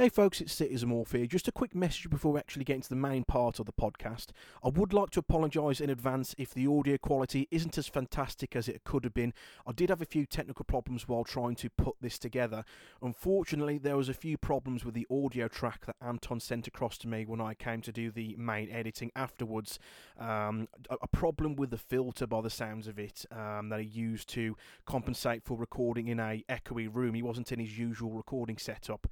Hey folks, it's Citizen Morph here. Just a quick message before we actually get into the main part of the podcast. I would like to apologise in advance if the audio quality isn't as fantastic as it could have been. I did have a few technical problems while trying to put this together. Unfortunately, there was a few problems with the audio track that Anton sent across to me when I came to do the main editing afterwards. Um, a, problem with the filter, by the sounds of it, um, that he used to compensate for recording in a echoey room. He wasn't in his usual recording setup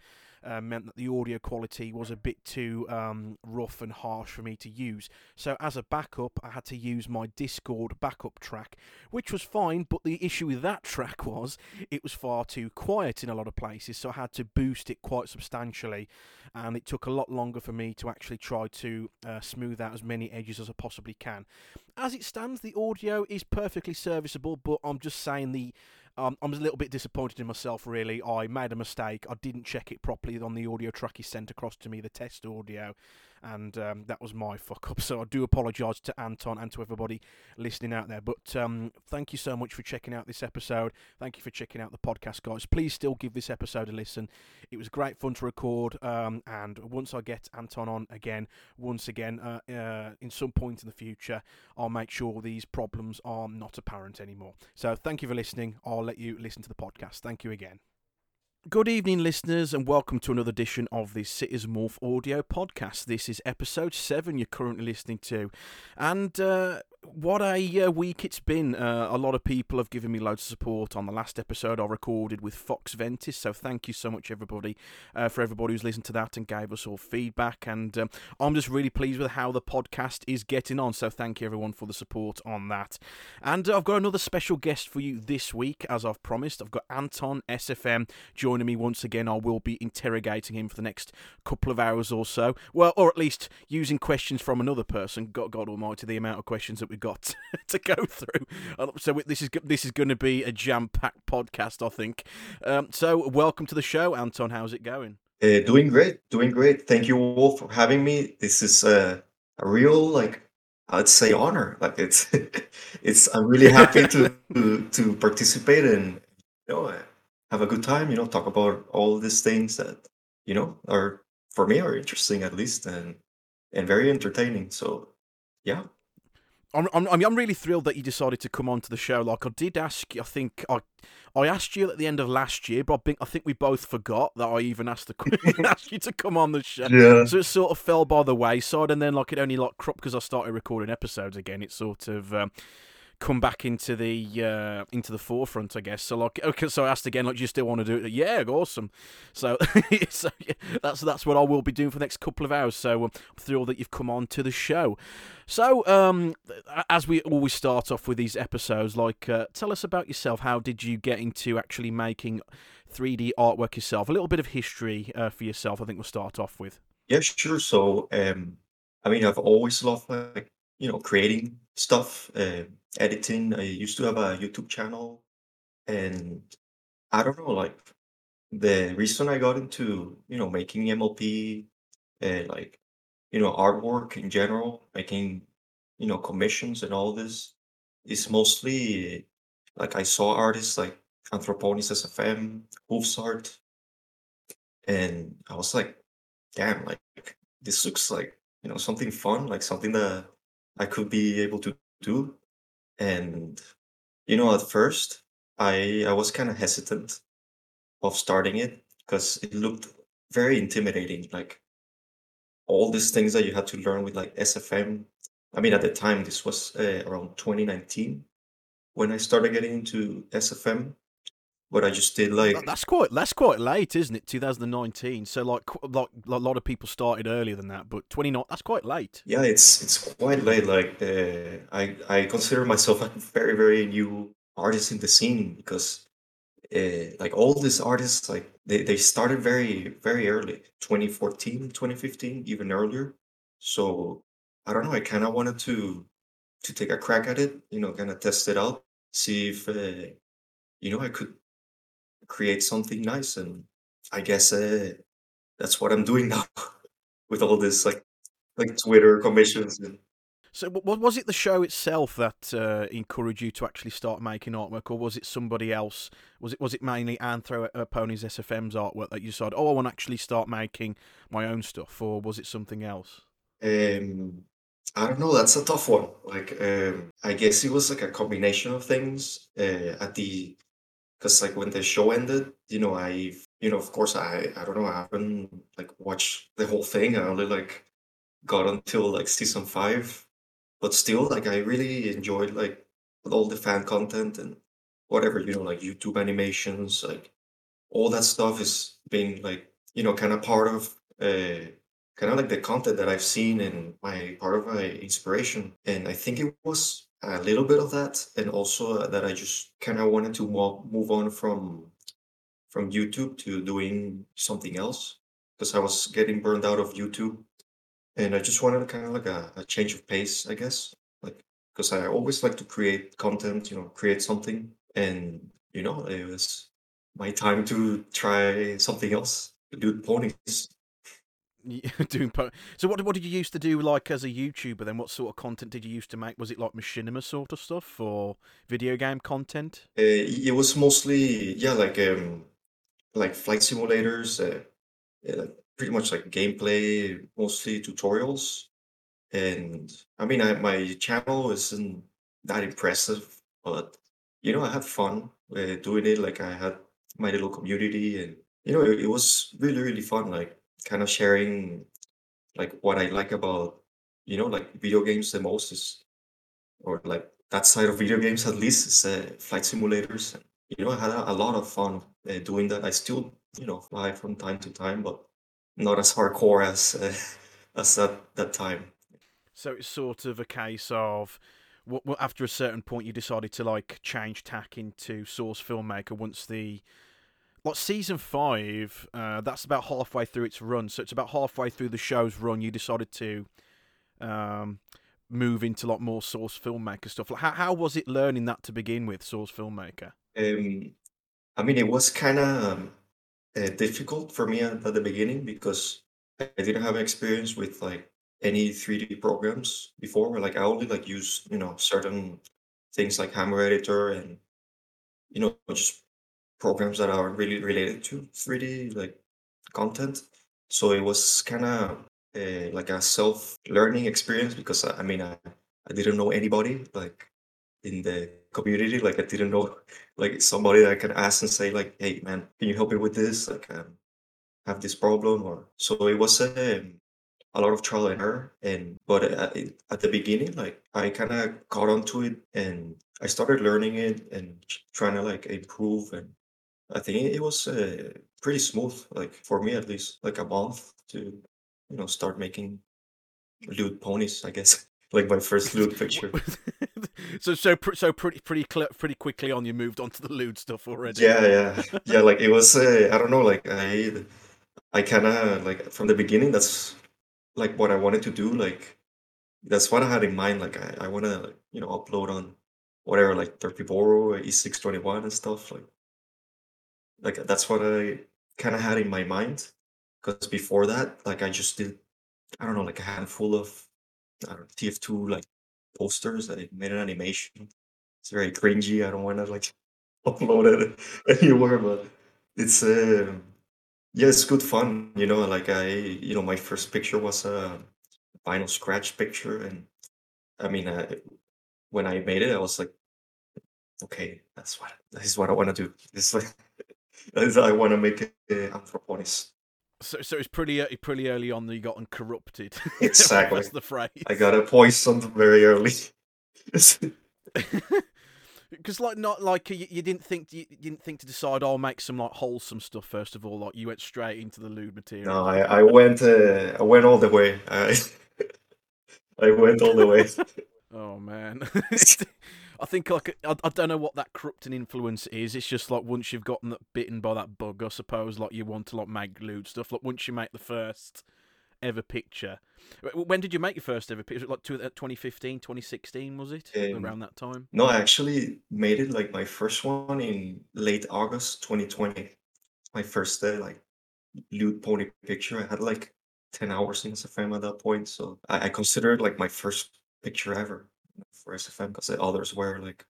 uh, meant that the audio quality was a bit too um, rough and harsh for me to use. So as a backup, I had to use my Discord backup track, which was fine. But the issue with that track was it was far too quiet in a lot of places, so I had to boost it quite substantially, and it took a lot longer for me to actually try to uh, smooth out as many edges as I possibly can. As it stands, the audio is perfectly serviceable, but I'm just saying the um, I'm a little bit disappointed in myself, really. I made a mistake. I didn't check it properly on the audio track he sent across to me, the test audio, and um, that was my fuck up. So I do apologise to Anton and to everybody listening out there. But um, thank you so much for checking out this episode. Thank you for checking out the podcast, guys. Please still give this episode a listen. It was great fun to record, um, and once I get Anton on again, once again, uh, uh, in some point in the future, I'll make sure these problems are not apparent anymore. So thank you for listening. I'll let you listen to the podcast. Thank you again. Good evening, listeners, and welcome to another edition of the Citizen Morph audio podcast. This is episode seven you're currently listening to, and uh, what a uh, week it's been. Uh, a lot of people have given me loads of support on the last episode I recorded with Fox Ventis, so thank you so much, everybody, uh, for everybody who's listened to that and gave us all feedback. And um, I'm just really pleased with how the podcast is getting on, so thank you, everyone, for the support on that. And I've got another special guest for you this week, as I've promised. I've got Anton SFM joining me once again. I will be interrogating him for the next couple of hours or so. Well, or at least using questions from another person. God, God Almighty, the amount of questions that we've got to go through. So this is this is going to be a jam-packed podcast, I think. Um, so welcome to the show, Anton. How's it going? Uh, doing great, doing great. Thank you all for having me. This is uh, a real like I'd say honor. Like it's it's I'm really happy to to, to participate and you know have a good time. You know, talk about all these things that you know are for me are interesting at least and and very entertaining. So yeah. I'm, I'm, I'm really thrilled that you decided to come on to the show. Like I did ask, I think I, I asked you at the end of last year, but I think I think we both forgot that I even asked, to, asked you to come on the show. Yeah. So it sort of fell by the wayside, and then like it only like cropped because I started recording episodes again. It sort of um, come back into the uh, into the forefront, I guess. So like, okay, so I asked again, like, do you still want to do it? Yeah, awesome. So, so yeah, that's that's what I will be doing for the next couple of hours. So um, I'm thrilled that you've come on to the show. So, um, as we always start off with these episodes, like, uh, tell us about yourself. How did you get into actually making 3D artwork yourself? A little bit of history uh, for yourself. I think we'll start off with. Yeah, sure. So, um, I mean, I've always loved like you know creating stuff, uh, editing. I used to have a YouTube channel, and I don't know, like the reason I got into you know making MLP, uh, like you know artwork in general, making you know commissions and all this is mostly like I saw artists like Anthroponies SFM, Art, and I was like, damn, like this looks like you know something fun, like something that I could be able to do. And you know, at first, I I was kind of hesitant of starting it because it looked very intimidating. Like all these things that you had to learn with like SFM. I mean, at the time, this was uh, around 2019 when I started getting into SFM but I just did like that's quite that's quite late, isn't it? 2019. So like like a lot of people started earlier than that, but 29 that's quite late. Yeah, it's it's quite late. Like uh, I I consider myself a very very new artist in the scene because uh, like all these artists like they, they started very very early 2014 2015 even earlier so i don't know i kind of wanted to to take a crack at it you know kind of test it out see if uh, you know i could create something nice. And I guess uh, that's what I'm doing now with all this like like Twitter commissions and So, was it the show itself that uh, encouraged you to actually start making artwork, or was it somebody else? Was it was it mainly Anthro uh, Ponies SFM's artwork that you said oh, I want to actually start making my own stuff, or was it something else? Um, I don't know. That's a tough one. Like, um, I guess it was like a combination of things. Uh, at the because like when the show ended, you know, I, you know, of course, I, I don't know, I haven't like watched the whole thing. I only like got until like season five, but still, like, I really enjoyed like all the fan content and whatever, you know, like YouTube animations, like all that stuff is being like, you know, kind of part of uh, kind of like the content that I've seen and my part of my inspiration. And I think it was a little bit of that, and also uh, that I just kind of wanted to mo- move on from from YouTube to doing something else because I was getting burned out of YouTube, and I just wanted kind of like a, a change of pace, I guess. Like because I always like to create content, you know, create something, and you know, it was my time to try something else, to do ponies. doing po- so what what did you used to do like as a YouTuber then what sort of content did you used to make was it like machinima sort of stuff or video game content Uh, it was mostly yeah, like um, like flight simulators, uh, like pretty much like gameplay, mostly tutorials. And I mean, I, my channel isn't that impressive, but you know, I had fun uh, doing it. Like I had my little community, and you know, it, it was really really fun. Like kind of sharing like what I like about you know like video games the most is or like that side of video games at least is uh, flight simulators. And, you know, I had a, a lot of fun uh, doing that. I still you know fly from time to time, but not as hardcore as uh, as that that time. so it's sort of a case of after a certain point you decided to like change tack into source filmmaker once the like season five uh, that's about halfway through its run so it's about halfway through the show's run you decided to um, move into like more source filmmaker stuff like how, how was it learning that to begin with source filmmaker Um, I mean, it was kind of um, uh, difficult for me at, at the beginning because I didn't have experience with like any 3D programs before. Like I only like use you know certain things like Hammer Editor and you know just programs that are really related to 3D like content. So it was kind of uh, like a self learning experience because I, I mean I, I didn't know anybody like in the community. Like I didn't know like somebody that I can ask and say like, "Hey, man, can you help me with this? Like, um, have this problem." Or so it was um, a lot of trial and error. And but uh, it- at the beginning, like I kind of got onto it and I started learning it and trying to like improve. And I think it was uh, pretty smooth, like for me at least, like a month to you know start making lewd ponies. I guess like my first lewd picture. so so pr- so pretty pretty cl- pretty quickly on you moved on to the lewd stuff already. Yeah, yeah, yeah. Like it was, uh, I don't know. Like I, I kind of like from the beginning. That's like what I wanted to do. Like that's what I had in mind. Like I, I want to, like, you know, upload on whatever, like Derpibooru, E621 and stuff. Like, like that's what I kind of had in my mind. Because before that, like I just did, I don't know, like a handful of I don't know, TF2 like posters. That I made an animation. It's very cringy. I don't want to like upload it anywhere, but it's uh, yeah, it's good fun. You know, like I, you know, my first picture was a vinyl scratch picture, and I mean, uh, when I made it, I was like, okay, that's what this is what I want to do. This like, I want to make it uh. So so it's pretty uh, pretty early on that you got corrupted. Exactly. That's the phrase. I got a poisoned very early. Because like not like you, you didn't think you, you didn't think to decide I'll make some like wholesome stuff first of all. Like you went straight into the lewd material. no, I, I went, uh, I went all the way. I, I went all the way. Oh man, I think like I, I don't know what that corrupting influence is. It's just like once you've gotten that bitten by that bug, I suppose. Like you want to like make lewd stuff. Like once you make the first ever picture. When did you make your first ever picture? Like two- uh, 2015, 2016 was it? Um, Around that time. No, I actually made it like my first one in late August 2020. My first uh, like lewd pony picture. I had like 10 hours in SFM at that point, so I, I consider it like my first picture ever for SFM because the others were like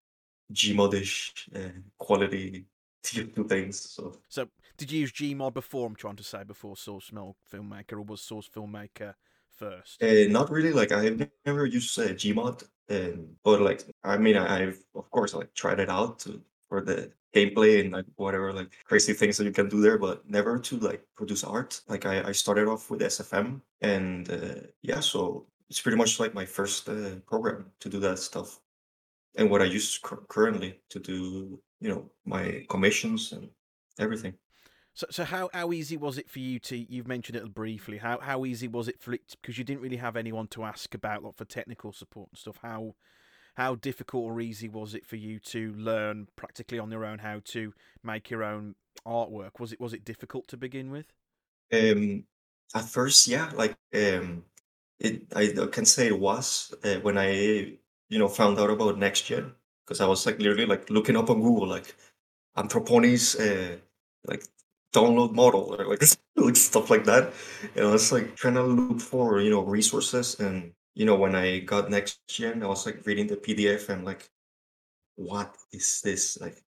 Gmodish uh, quality two things. So So, did you use Gmod before? I'm trying to say before Source Mil- Filmmaker, or was Source Filmmaker first? uh, not really like I've never used uh, Gmod, um, but like I mean I, I've of course like tried it out to, for the gameplay and like whatever like crazy things that you can do there, but never to like produce art. Like I, I started off with SFM, and uh, yeah, so it's pretty much like my first uh, program to do that stuff, and what I use cur- currently to do you know my commissions and everything. So, so how, how easy was it for you to? You've mentioned it briefly. How how easy was it for it? Because you didn't really have anyone to ask about, like for technical support and stuff. How how difficult or easy was it for you to learn practically on your own how to make your own artwork? Was it was it difficult to begin with? Um, at first, yeah, like um, it I can say it was uh, when I you know found out about next gen because I was like literally like looking up on Google like Anthroponies uh, like download model or like, like stuff like that, and I was like trying to look for you know resources. And you know when I got next gen, I was like reading the PDF and like what is this? Like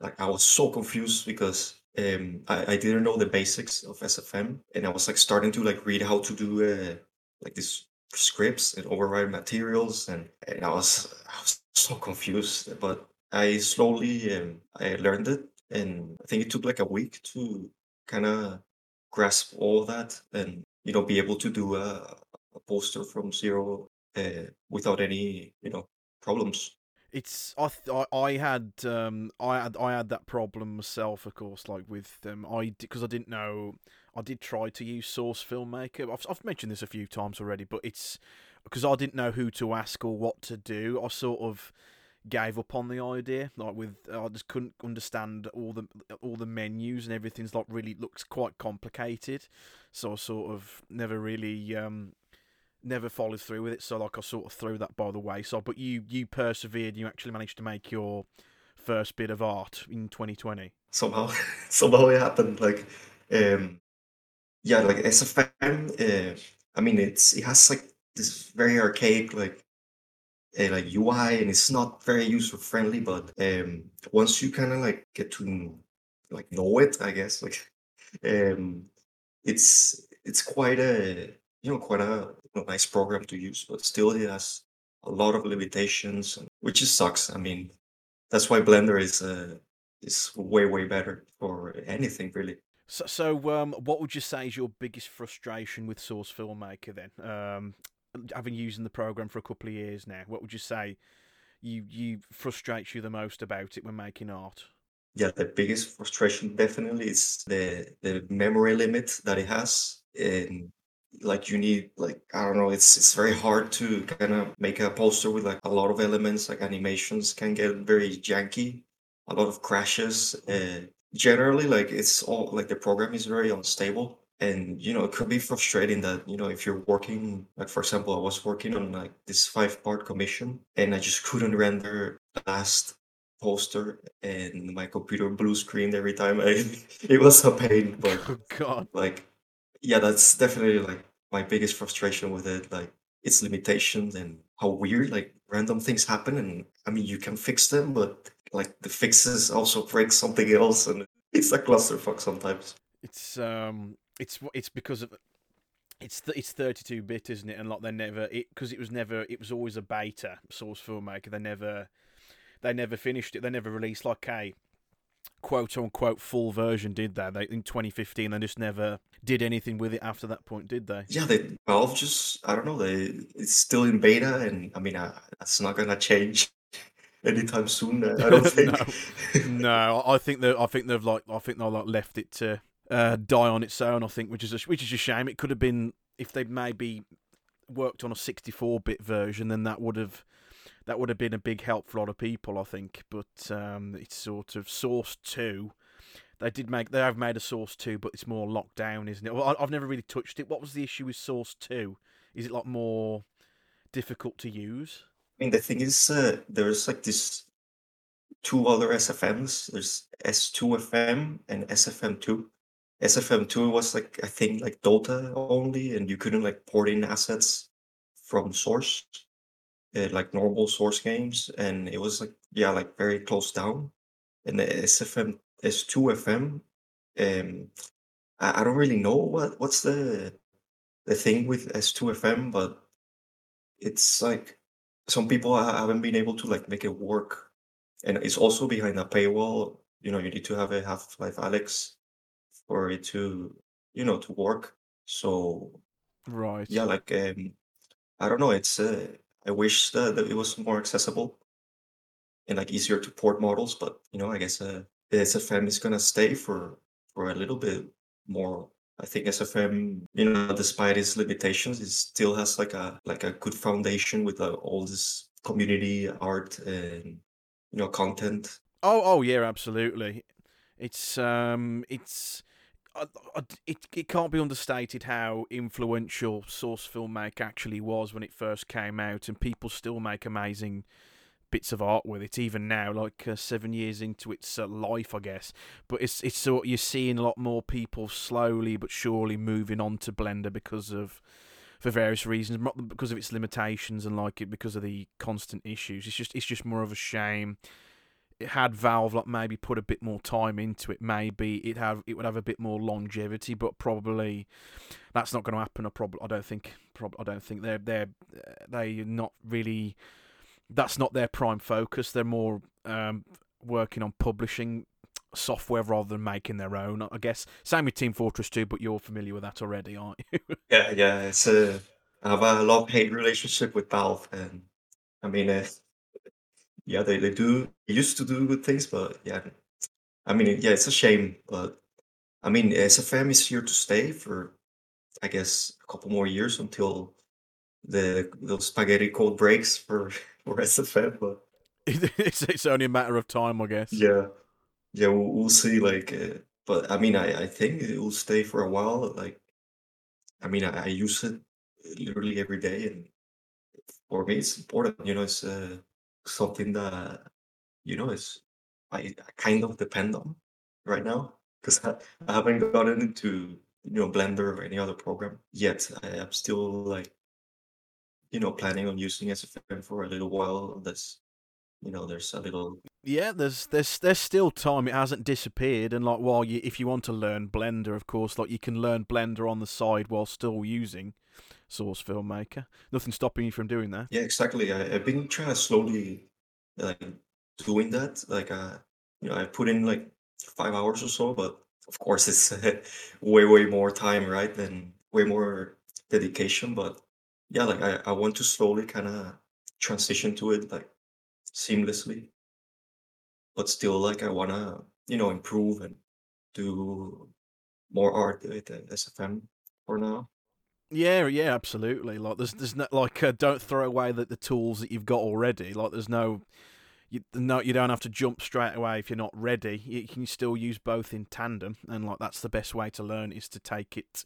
like I was so confused because um I, I didn't know the basics of SFM and I was like starting to like read how to do uh, like these scripts and override materials and, and I was I was so confused but I slowly um, I learned it and I think it took like a week to kind of grasp all that and you know be able to do a, a poster from zero uh, without any you know problems. It's I th- I, had um I had I had that problem myself, of course, like with um I because I didn't know I did try to use Source Filmmaker. I've I've mentioned this a few times already, but it's because I didn't know who to ask or what to do. I sort of gave up on the idea. Like with I just couldn't understand all the all the menus and everything's like really looks quite complicated. So I sort of never really um never followed through with it. So like I sort of threw that by the wayside. But you you persevered. You actually managed to make your first bit of art in 2020. somehow somehow it happened like um yeah like sfm uh, i mean it's it has like this very archaic like uh, like ui and it's not very user friendly but um once you kind of like get to like know it i guess like um it's it's quite a you know quite a you know, nice program to use but still it has a lot of limitations which just sucks. I mean that's why blender is uh is way way better for anything really So, so um, what would you say is your biggest frustration with Source Filmmaker then? Um, having using the program for a couple of years now, what would you say you you frustrates you the most about it when making art? yeah the biggest frustration definitely is the the memory limit that it has and like you need like i don't know it's it's very hard to kind of make a poster with like a lot of elements like animations can get very janky a lot of crashes uh, generally like it's all like the program is very unstable. And you know it could be frustrating that you know if you're working like for example i was working on like this five part commission and i just couldn't render the last poster and my computer blue screened every time. I it was a pain but Oh God. like yeah that's definitely like my biggest frustration with it. Like its limitations and how weird like random things happen and I mean you can fix them but like the fixes also break something else and it's a clusterfuck sometimes It's um, it's it's because of it's th- it's thirty two bit, isn't it? And like they never it because it was never it was always a beta Source Filmmaker. They never they never finished it. They never released like a quote unquote full version, did they? They in 2015 they just never did anything with it after that point, did they? yeah they Valve just I don't know they it's still in beta and I mean uh, that's not gonna change anytime soon I don't think No, I think they I think they've like I think they've like left it to uh, die on its own. I think, which is a, which is a shame. It could have been if they'd maybe worked on a 64-bit version, then that would have that would have been a big help for a lot of people. I think, but um, it's sort of Source Two. They did make they have made a Source Two, but it's more locked down, isn't it? Well, I've never really touched it. What was the issue with Source Two? Is it like more difficult to use? I mean, the thing is, uh, there's like this two other SFMs. There's S2FM and SFM2. SFM2 was like I think like Dota only, and you couldn't like port in assets from source. uh, like normal source games, and it was like yeah, like very close down. And the SFM S2FM, um, I, I don't really know what what's the the thing with S2FM, but it's like some people haven't been able to like make it work, and it's also behind a paywall. You know, you need to have a Half-Life Alyx for it to you know to work. So Right. yeah, like um, I don't know. It's uh, I wish that, that it was more accessible and like easier to port models, but you know, I guess uh, the SFM is gonna stay for for a little bit more. I think SFM, you know, despite its limitations, it still has like a like a good foundation with uh, all this community art and you know content. Oh, oh yeah, absolutely. It's um, it's I, I, it it can't be understated how influential Source Filmmaker actually was when it first came out, and people still make amazing bits of art with it even now, like uh, seven years into its uh, life, I guess. But it's it's sort you're seeing a lot more people slowly but surely moving on to Blender because of for various reasons, not because of its limitations and like it because of the constant issues. It's just it's just more of a shame It had Valve like maybe put a bit more time into it, maybe it have it would have a bit more longevity. But probably that's not going to happen. I probably I don't think. Prob- I don't think they're they're they're not really. That's not their prime focus. They're more um, working on publishing software rather than making their own. I guess same with Team Fortress 2, but you're familiar with that already, aren't you? Yeah, yeah. It's a I have a love hate relationship with Valve, and I mean, uh, yeah, they they do they used to do good things, but yeah, I mean, yeah, it's a shame, but I mean, SFM is here to stay for, I guess, a couple more years until the the spaghetti code breaks for for SFM. But it's it's only a matter of time, I guess. yeah, yeah, we'll, we'll see. Like, uh, but I mean, I I think it will stay for a while. Like, I mean, I, I use it literally every day, and for me, it's important. You know, it's uh, something that you know is I, I kind of depend on right now because I, I haven't gotten into you know Blender or any other program yet. I am still like you know planning on using SFM for a little while. That's you know there's a little Yeah, there's there's there's still time. It hasn't disappeared, and like while you if you want to learn Blender, of course, like you can learn Blender on the side while still using Source Filmmaker. Nothing stopping you from doing that. yeah exactly. I, I've been trying to slowly like doing that. Like uh you know I put in like five hours or so, but of course it's way way more time, right? Than way more dedication. But yeah, like I, I want to slowly kind of transition to it like seamlessly, but still like I wanna you know improve and do more art with SFM for now. Yeah, yeah, absolutely. Like there's there's no like uh, don't throw away the, the tools that you've got already. Like there's no you no you don't have to jump straight away if you're not ready. You can still use both in tandem, and like that's the best way to learn is to take it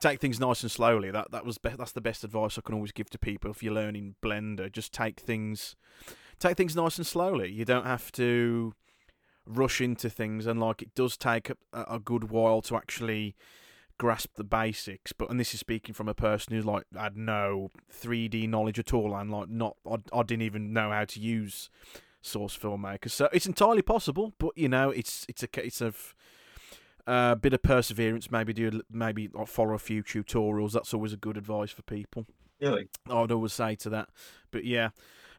take things nice and slowly. That that was be- that's the best advice I can always give to people if you're learning Blender. Just take things take things nice and slowly. You don't have to rush into things, and like it does take a, a good while to actually grasp the basics. But and this is speaking from a person who's like had no 3D knowledge at all, and like not I, I didn't even know how to use Source Filmmaker. So it's entirely possible, but you know it's it's a case of a uh, bit of perseverance. Maybe do maybe like follow a few tutorials. That's always a good advice for people. Like I'd always say to that. But yeah,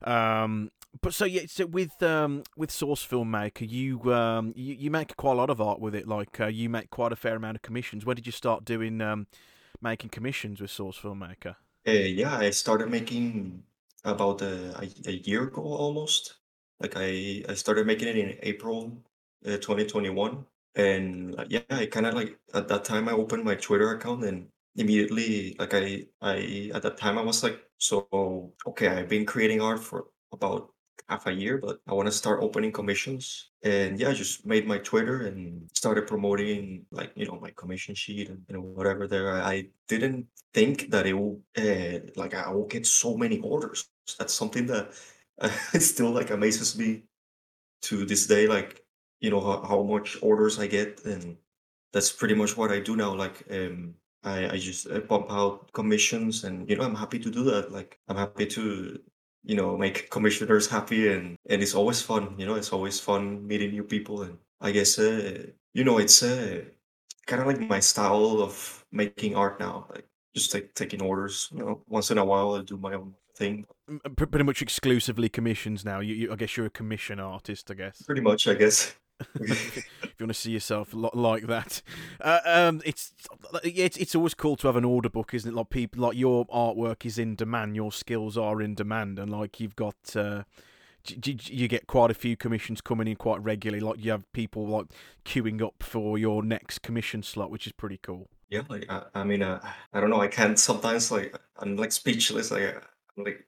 um, but so yeah, so with um, with Source Filmmaker, you um, you, you make quite a lot of art with it. Like uh, you make quite a fair amount of commissions. When did you start doing um, making commissions with Source Filmmaker? uh, yeah, I started making about a, a, a year ago almost. Like I I started making it in April uh, 2021, and yeah, I kind of like at that time I opened my Twitter account and immediately like I I at that time I was like so okay I've been creating art for about half a year but I want to start opening commissions. And yeah I just made my Twitter and started promoting like you know my commission sheet and whatever there. I didn't think that it will uh, like I will get so many orders. That's something that uh, still like amazes me to this day like you know how, how much orders I get and that's pretty much what I do now like um I, I just uh, pump out commissions and you know I'm happy to do that like I'm happy to you know make commissioners happy and and it's always fun you know it's always fun meeting new people and i guess uh, you know it's uh, kind of like my style of making art now like just like taking orders you know once in a while i do my own thing. Pretty much exclusively commissions now you, you i guess you're a commission artist i guess. Pretty much i guess if you want to see yourself like that, uh, um, it's it's it's always cool to have an order book, isn't it? Like people, like your artwork is in demand, your skills are in demand, and like you've got. Uh, you get quite a few commissions coming in quite regularly. Like you have people like queuing up for your next commission slot, which is pretty cool. Yeah, like I, I mean, uh, I don't know. I can't sometimes like I'm like speechless. Like like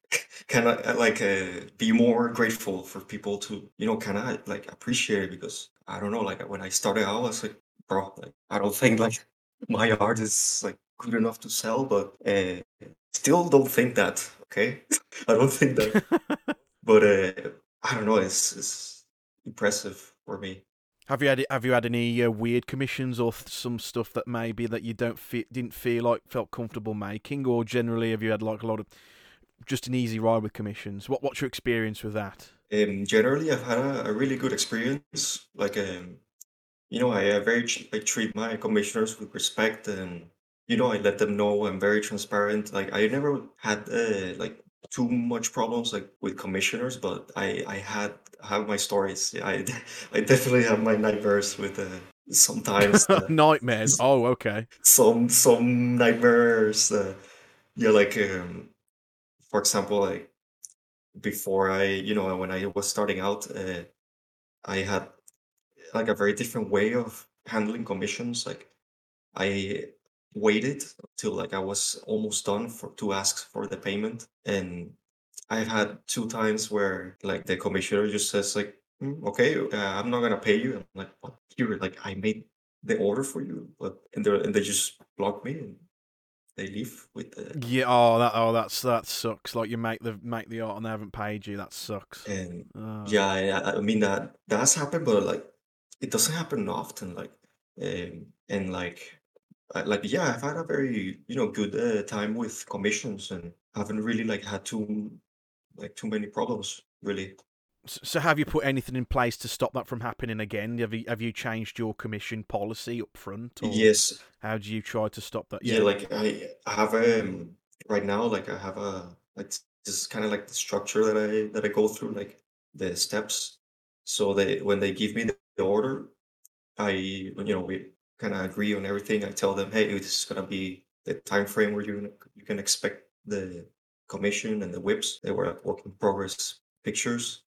can I like uh, be more grateful for people to you know can I like appreciate it? Because I don't know like when I started out I was like bro like I don't think like my art is like good enough to sell but uh, still don't think that okay? I don't think that. But uh, I don't know it's it's impressive for me. Have you had have you had any uh, weird commissions or th- some stuff that maybe that you don't feel didn't feel like felt comfortable making, or generally have you had like a lot of just an easy ride with commissions. What what's your experience with that? Um, generally, I've had a, a really good experience. Like, um, you know, I, I very I treat my commissioners with respect, and you know, I let them know I'm very transparent. Like, I never had uh, like too much problems like with commissioners, but I I had have my stories. Yeah, I I definitely have my nightmares with uh, sometimes uh, nightmares. Oh, okay. Some some nightmares. Uh, yeah, like um, for example, like before I, you know, when I was starting out, uh, I had like a very different way of handling commissions. Like I waited till like I was almost done for to ask for the payment, and I've had two times where like the commissioner just says like, mm, "Okay, uh, I'm not gonna pay you." I'm like, "What? Here, like I made the order for you," but and they and they just blocked me and they leave with the yeah. Oh, that oh that's that sucks. Like you make the make the art and they haven't paid you. That sucks. And oh. yeah, I, I mean that that's happened, but like it doesn't happen often. Like um, and like like yeah, I've had a very you know good uh, time with commissions and haven't really like had too like too many problems really. So have you put anything in place to stop that from happening again? Have you have you changed your commission policy up front? Yes. How do you try to stop that? Yeah, yeah like I have um right now like I have a like this is kind of like the structure that I that I go through like the steps. So they when they give me the, the order, I you know we kind of agree on everything. I tell them, hey, this is gonna be the time frame where you you can expect the commission and the WIPs. They were work in progress pictures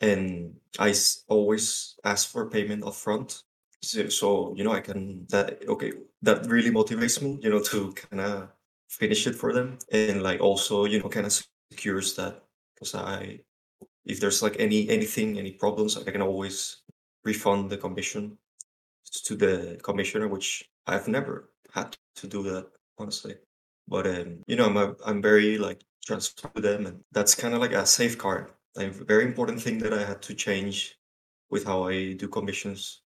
and I always ask for payment upfront. So, so you know, I can that okay. That really motivates me, you know, to kind of finish it for them, and like also, you know, kind of secures that because I, if there's like any anything, any problems, I can always refund the commission to the commissioner, which I've never had to do that honestly. But um, you know, I'm a, I'm very like transparent with them, and that's kind of like a safeguard a very important thing that I had to change with how I do commissions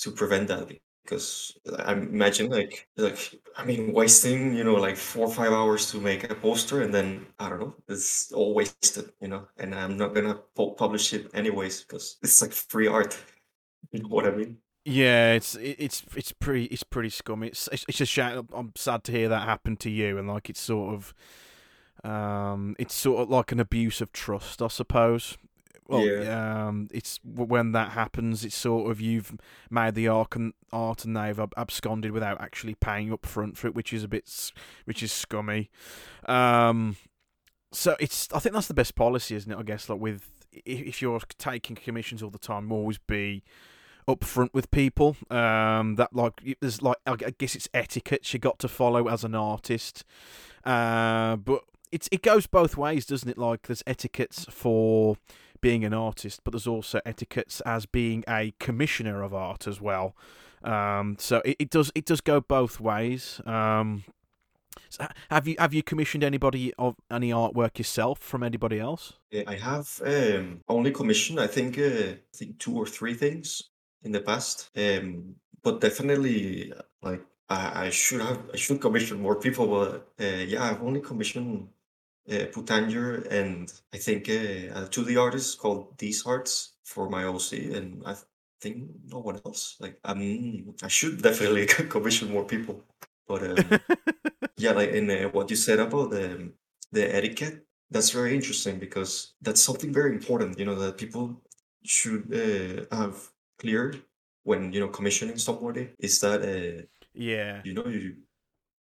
to prevent that because I imagine like like I mean wasting you know like four or five hours to make a poster and then I don't know it's all wasted you know and I'm not gonna publish it anyways because it's like free art you know what I mean? Yeah it's it's it's pretty it's pretty scummy. It's it's, it's a shame I'm sad to hear that happen to you and like it's sort of um, it's sort of like an abuse of trust, I suppose. Well, yeah. um, it's when that happens, it's sort of you've made the art and art and they've absconded without actually paying up front for it, which is a bit, which is scummy. Um, so it's, I think that's the best policy, isn't it? I guess like with if you're taking commissions all the time, always be upfront with people. Um, that like there's like I guess it's etiquette you got to follow as an artist. Uh, but it's it goes both ways, doesn't it? Like there's etiquettes for being an artist, but there's also etiquettes as being a commissioner of art as well. Um, so it, it does it does go both ways. Um, so have you have you commissioned anybody of any artwork yourself from anybody else? I have um, only commissioned I think uh, I think two or three things in the past, um, but definitely like I, I should have I should commission more people, but uh, yeah, I've only commissioned uh, Putanger, and I think uh, a 2D artist called These Hearts for my OC, and I think no one else. Like, um, I should definitely commission more people, but um, yeah, like in uh, what you said about the the etiquette, that's very interesting because that's something very important. You know that people should uh, have clear when you know commissioning somebody is that uh, yeah, you know you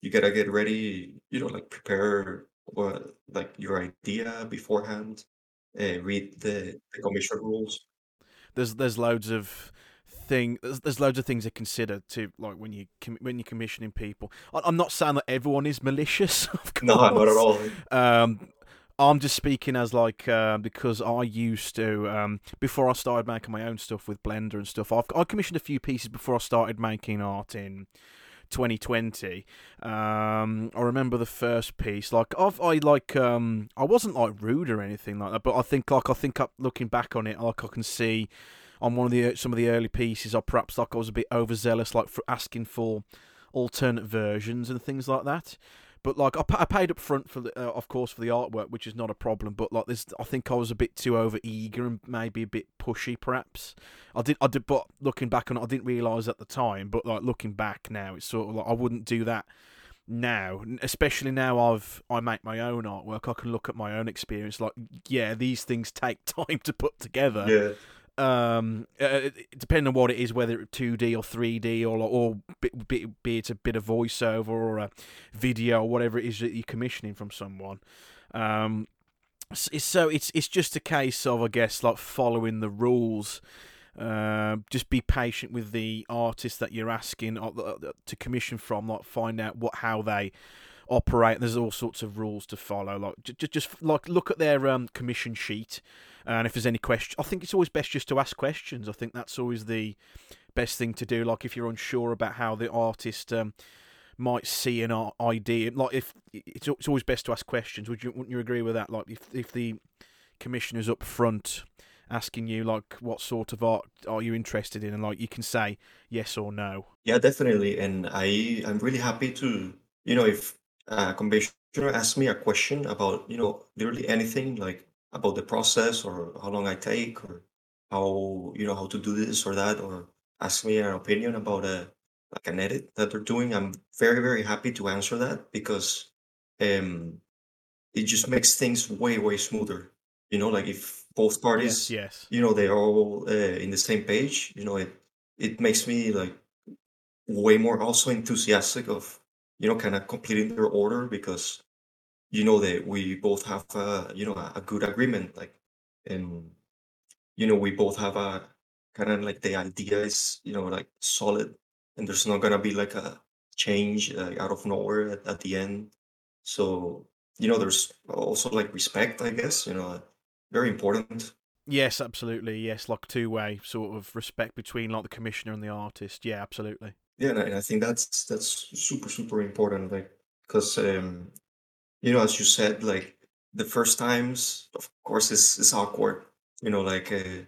you gotta get ready. You know, like prepare what like your idea beforehand. Uh, read the, the commission rules. There's there's loads of thing there's, there's loads of things to consider to like when you when you're commissioning people I, i'm not saying that everyone is malicious of course. no not at all um I'm just speaking as like uh, because I used to um, before I started making my own stuff with Blender and stuff. I've I commissioned a few pieces before I started making art in 2020. Um, I remember the first piece. Like I've I like um I wasn't like rude or anything like that, but I think like I think up looking back on it, like I can see on one of the some of the early pieces, I perhaps like I was a bit overzealous, like for asking for alternate versions and things like that. But like I, I paid up front for the, uh, of course, for the artwork, which is not a problem. But like this, I think I was a bit too over eager and maybe a bit pushy, perhaps. I did, I did, but looking back on it, I didn't realise at the time. But like looking back now, it's sort of like I wouldn't do that now, especially now I've I make my own artwork. I can look at my own experience. Like, yeah, these things take time to put together. Yeah um, uh, depending on what it is, whether it's 2D or 3D or or be, be it a bit of voiceover or a video or whatever it is that you're commissioning from someone. Um, so it's it's just a case of I guess like following the rules. Uh, just be patient with the artist that you're asking uh, to commission from. Like find out what how they operate. There's all sorts of rules to follow. Like just just like look at their um, commission sheet and if there's any question, I think it's always best just to ask questions. I think that's always the best thing to do. Like if you're unsure about how the artist um, might see an idea, like if it's it's always best to ask questions. Would you wouldn't you agree with that? Like if if the commissioner's up front asking you like what sort of art are you interested in and like you can say yes or no yeah definitely and i i'm really happy to you know if a commissioner asks me a question about you know literally anything like about the process or how long I take or how you know how to do this or that or ask me an opinion about a like an edit that they're doing, I'm very very happy to answer that because um it just makes things way way smoother. You know, like if both parties, yes, yes. you know, they're all uh, in the same page. You know, it it makes me like way more also enthusiastic of you know kind of completing their order because you know that we both have a, you know a, good agreement like and you know we both have a kind of like the idea is you know like solid and there's not gonna be like a change uh, out of nowhere at, at the end. So you know there's also like respect i guess you know very important. Yes absolutely yes like two-way sort of respect between like the commissioner and the artist yeah absolutely. Yeah and I, think that's that's super super important like because um you know, as you said, like the first times, of course, it's, it's awkward. You know, like uh,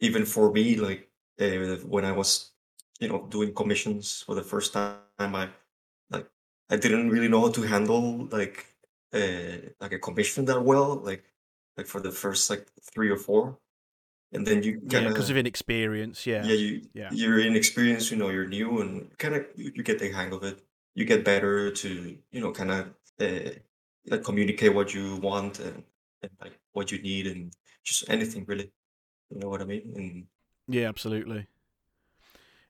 even for me, like uh, when I was, you know, doing commissions for the first time, I like I didn't really know how to handle like uh, like a commission that well, like like for the first like three or four, and then you kind of yeah, because of inexperience, yeah, yeah, you yeah. you're inexperienced, you know, you're new, and kind of you, you, get the hang of it. You get better to you know kind of uh, like communicate what you want and, and like what you need and just anything really. You know what I mean? And yeah, absolutely.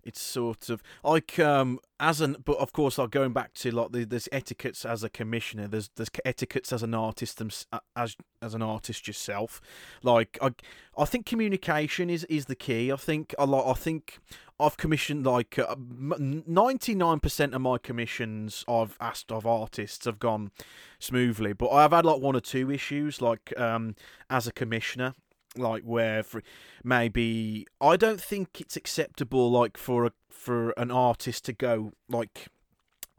It's sort of like um as an but of course like going back to like the, there's etiquettes as a commissioner there's there's etiquettes as an artist as as an artist yourself. Like I I think communication is is the key. I think a lot I think I've commissioned like uh, ninety nine percent of my commissions I've asked of artists have gone smoothly, but I've had like one or two issues like um, as a commissioner, like where for maybe I don't think it's acceptable like for a for an artist to go like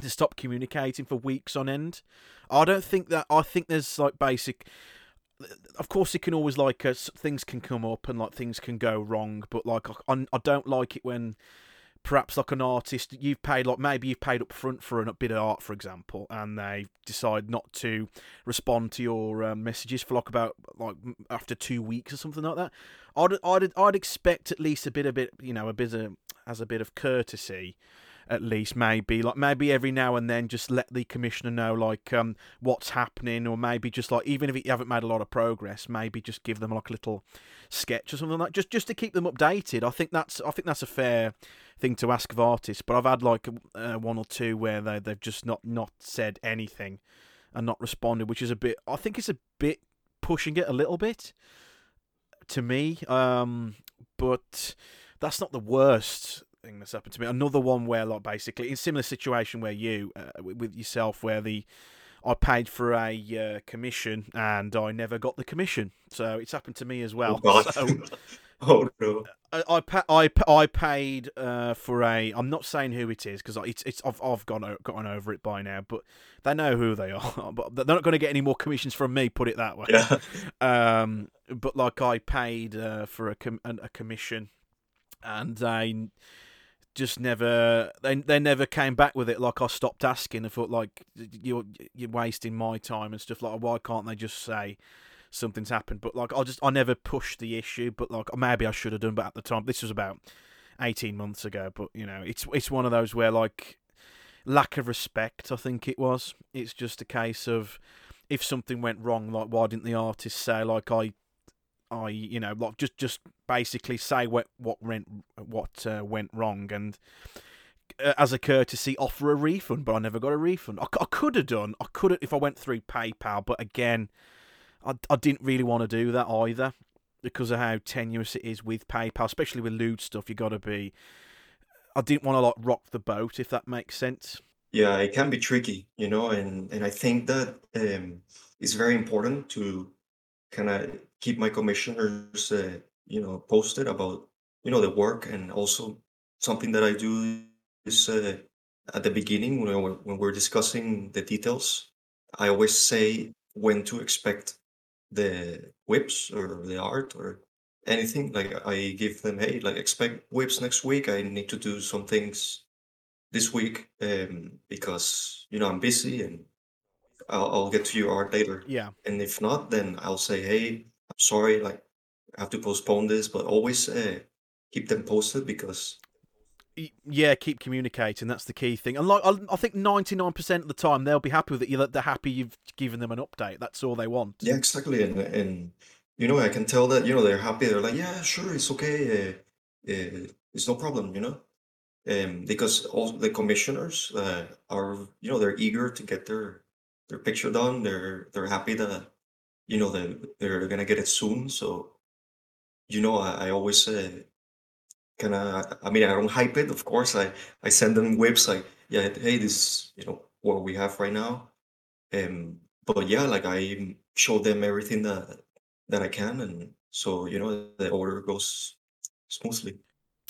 to stop communicating for weeks on end. I don't think that I think there's like basic of course it can always like uh, things can come up and like things can go wrong but like I, I don't like it when perhaps like an artist you've paid like maybe you've paid up front for a bit of art for example and they decide not to respond to your um, messages for like about like after two weeks or something like that. I'd i'd, I'd expect at least a bit a bit you know a bit of as a bit of courtesy at least maybe like maybe every now and then just let the commissioner know like um what's happening or maybe just like even if you haven't made a lot of progress maybe just give them like a little sketch or something like just just to keep them updated. I think that's i think that's a fair thing to ask of artists but i've had like uh, one or two where they they've just not not said anything and not responded which is a bit i think it's a bit pushing it a little bit to me um but that's not the worst thing that's happened to me. Another one where, like, basically, in similar situation where you, uh, with yourself, where the I paid for a uh, commission and I never got the commission. So it's happened to me as well. Oh, So, oh no. I I, pa- I, I paid uh, for a. I'm not saying who it is because it's it's I've I've gone gotten over it by now, but they know who they are. But they're not going to get any more commissions from me. Put it that way. Yeah. Um, but like I paid uh, for a com- a commission, and they just never they they never came back with it. Like I stopped asking. I thought like you're you're wasting my time and stuff. Like why can't they just say something's happened? But like I just I never pushed the issue. But like maybe I should have done. But at the time, this was about eighteen months ago. But you know, it's it's one of those where like lack of respect. I think it was. It's just a case of if something went wrong, like why didn't the artist say like I, I you know like just just basically say what what went what uh, went wrong and uh, as a courtesy offer a refund, but I never got a refund. I could have done. I could have if I went through PayPal, but again, I I didn't really want to do that either because of how tenuous it is with PayPal, especially with lewd stuff. You got to be. I didn't want to like rock the boat, if that makes sense. Yeah, it can be tricky, you know, and and I think that um, it's very important to kind of keep my commissioners, uh, you know, posted about you know the work, and also something that I do is uh, at the beginning when when we're discussing the details, I always say when to expect the WIPs or the art or anything. Like I give them, hey, like expect WIPs next week. I need to do some things this week um, because you know I'm busy and I'll, I'll get to your art later. Yeah, And if not, then I'll say, hey, I'm sorry, like I have to postpone this, but always uh, keep them posted because yeah. Keep communicating. That's the key thing. And like I, I think ninety nine percent of the time they'll be happy with it. They're happy you've given them an update. That's all they want. yeah, exactly. And and you know I can tell that you know they're happy. They're like, yeah, sure, it's okay. Uh, uh, it's no problem, you know. Um, because all the commissioners uh, are you know they're eager to get their their picture done. They're they're happy that you know they they're gonna get it soon. So you know I, I always uh, kind of I mean I don't hype it. Of course I I send them WIPs like yeah hey this you know what we have right now. Um, but yeah like I show them everything that that I can, and so you know the order goes smoothly.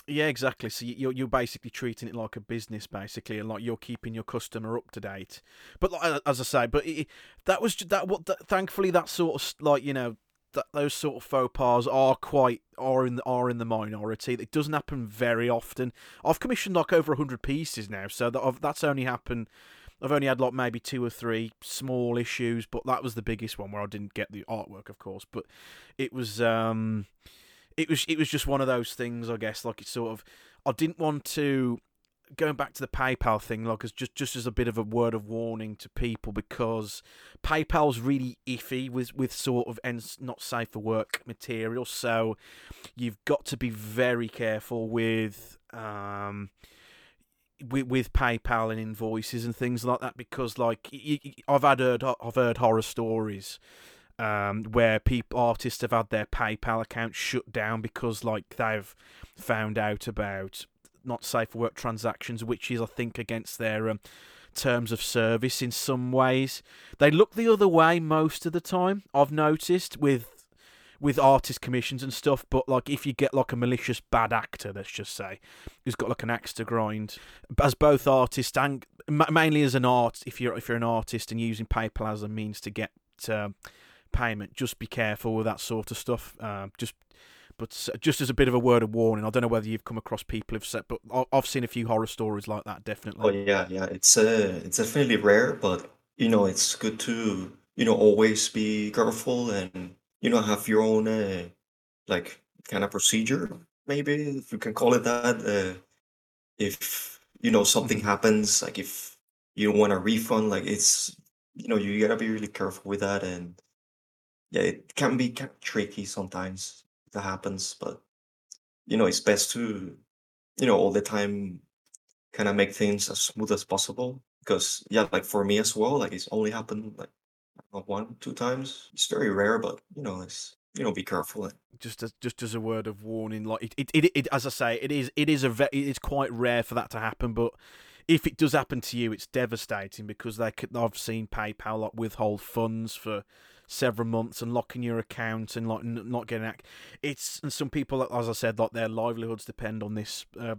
Yeah, exactly. So you- you're you're basically treating it like a business, basically, and like you're keeping your customer up to date. But like, as I say, but it, that was that. What that, thankfully that sort of like you know that those sort of faux pas are quite are in the, are in the minority. It doesn't happen very often. I've commissioned like over hundred pieces now, so that I've, that's only happened. I've only had like maybe two or three small issues, but that was the biggest one where I didn't get the artwork, of course. But it was um it was it was just one of those things, I guess. Like it's sort of, I didn't want to going back to the PayPal thing, like as just just as a bit of a word of warning to people because PayPal's really iffy with with sort of and not safe for work material. So you've got to be very careful with um with, with PayPal and invoices and things like that because like I've had heard I've heard horror stories um, where people artists have had their PayPal account shut down because like they've found out about not safe for work transactions, which is I think against their um, terms of service in some ways. They look the other way most of the time. I've noticed with with artist commissions and stuff, but like if you get like a malicious bad actor, let's just say, who's got like an axe to grind, as both artists and mainly as an art, if you're if you're an artist and using PayPal as a means to get um, payment, just be careful with that sort of stuff. Um, just But just as a bit of a word of warning, I don't know whether you've come across people who've said, but I've seen a few horror stories like that. Definitely. Oh yeah, yeah. It's uh, it's definitely rare, but you know, it's good to you know always be careful and you know have your own uh, like kind of procedure, maybe if you can call it that. Uh, if you know something Mhm. happens, like if you want a refund, like it's you know you gotta be really careful with that, and yeah, it can be kind of tricky sometimes that happens, but you know it's best to you know all the time kind of make things as smooth as possible because yeah like for me as well like it's only happened like one two times it's very rare but you know it's you know be careful eh. just as just as a word of warning, like it, it, it, it as I say, it is it is a ve- it is quite rare for that to happen, but if it does happen to you, it's devastating because they could. I've seen PayPal like withhold funds for several months and locking your account and like n- not getting ac It's and some people, as I said, like their livelihoods depend on this. Uh,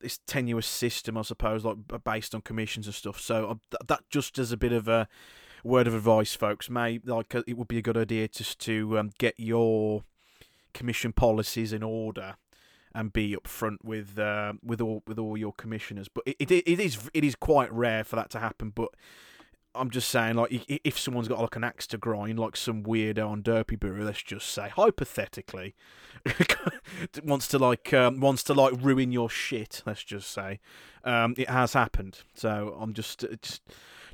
this tenuous system, I suppose, like based on commissions and stuff. So uh, th- that just as a bit of a word of advice, folks, may like uh, it would be a good idea just to um, get your commission policies in order and be upfront with uh, with all with all your commissioners. But it, it it is it is quite rare for that to happen. But I'm just saying, like, if someone's got like an axe to grind, like some weirdo on Derpibooru, let's just say, hypothetically, wants to like um, wants to like ruin your shit. Let's just say, um, it has happened. So I'm just just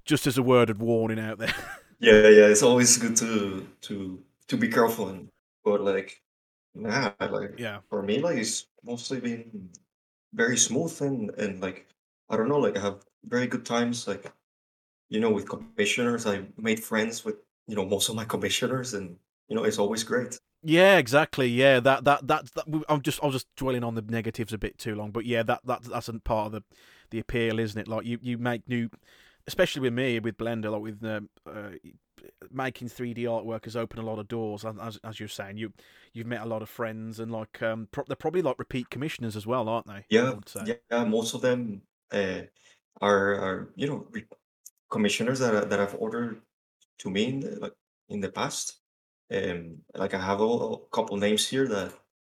just as a word of warning out there. yeah yeah it's always good to to to be careful and but like nah like yeah, for me like it's mostly been very smooth and and like i don't know like i have very good times like you know with commissioners i made friends with you know most of my commissioners and you know it's always great yeah, exactly. Yeah, that that that, that I'm just I was just dwelling on the negatives a bit too long. But yeah, that that that's a part of the the appeal, isn't it? Like you you make new, especially with me with Blender, like with um, uh, making 3D artwork has opened a lot of doors. and As as you're saying, you you've met a lot of friends and like um pro- they're probably like repeat commissioners as well, aren't they? Yeah, yeah, most of them uh, are, are you know re- commissioners that I- that I've ordered to me in the, like in the past. Um, like I have a, a couple names here that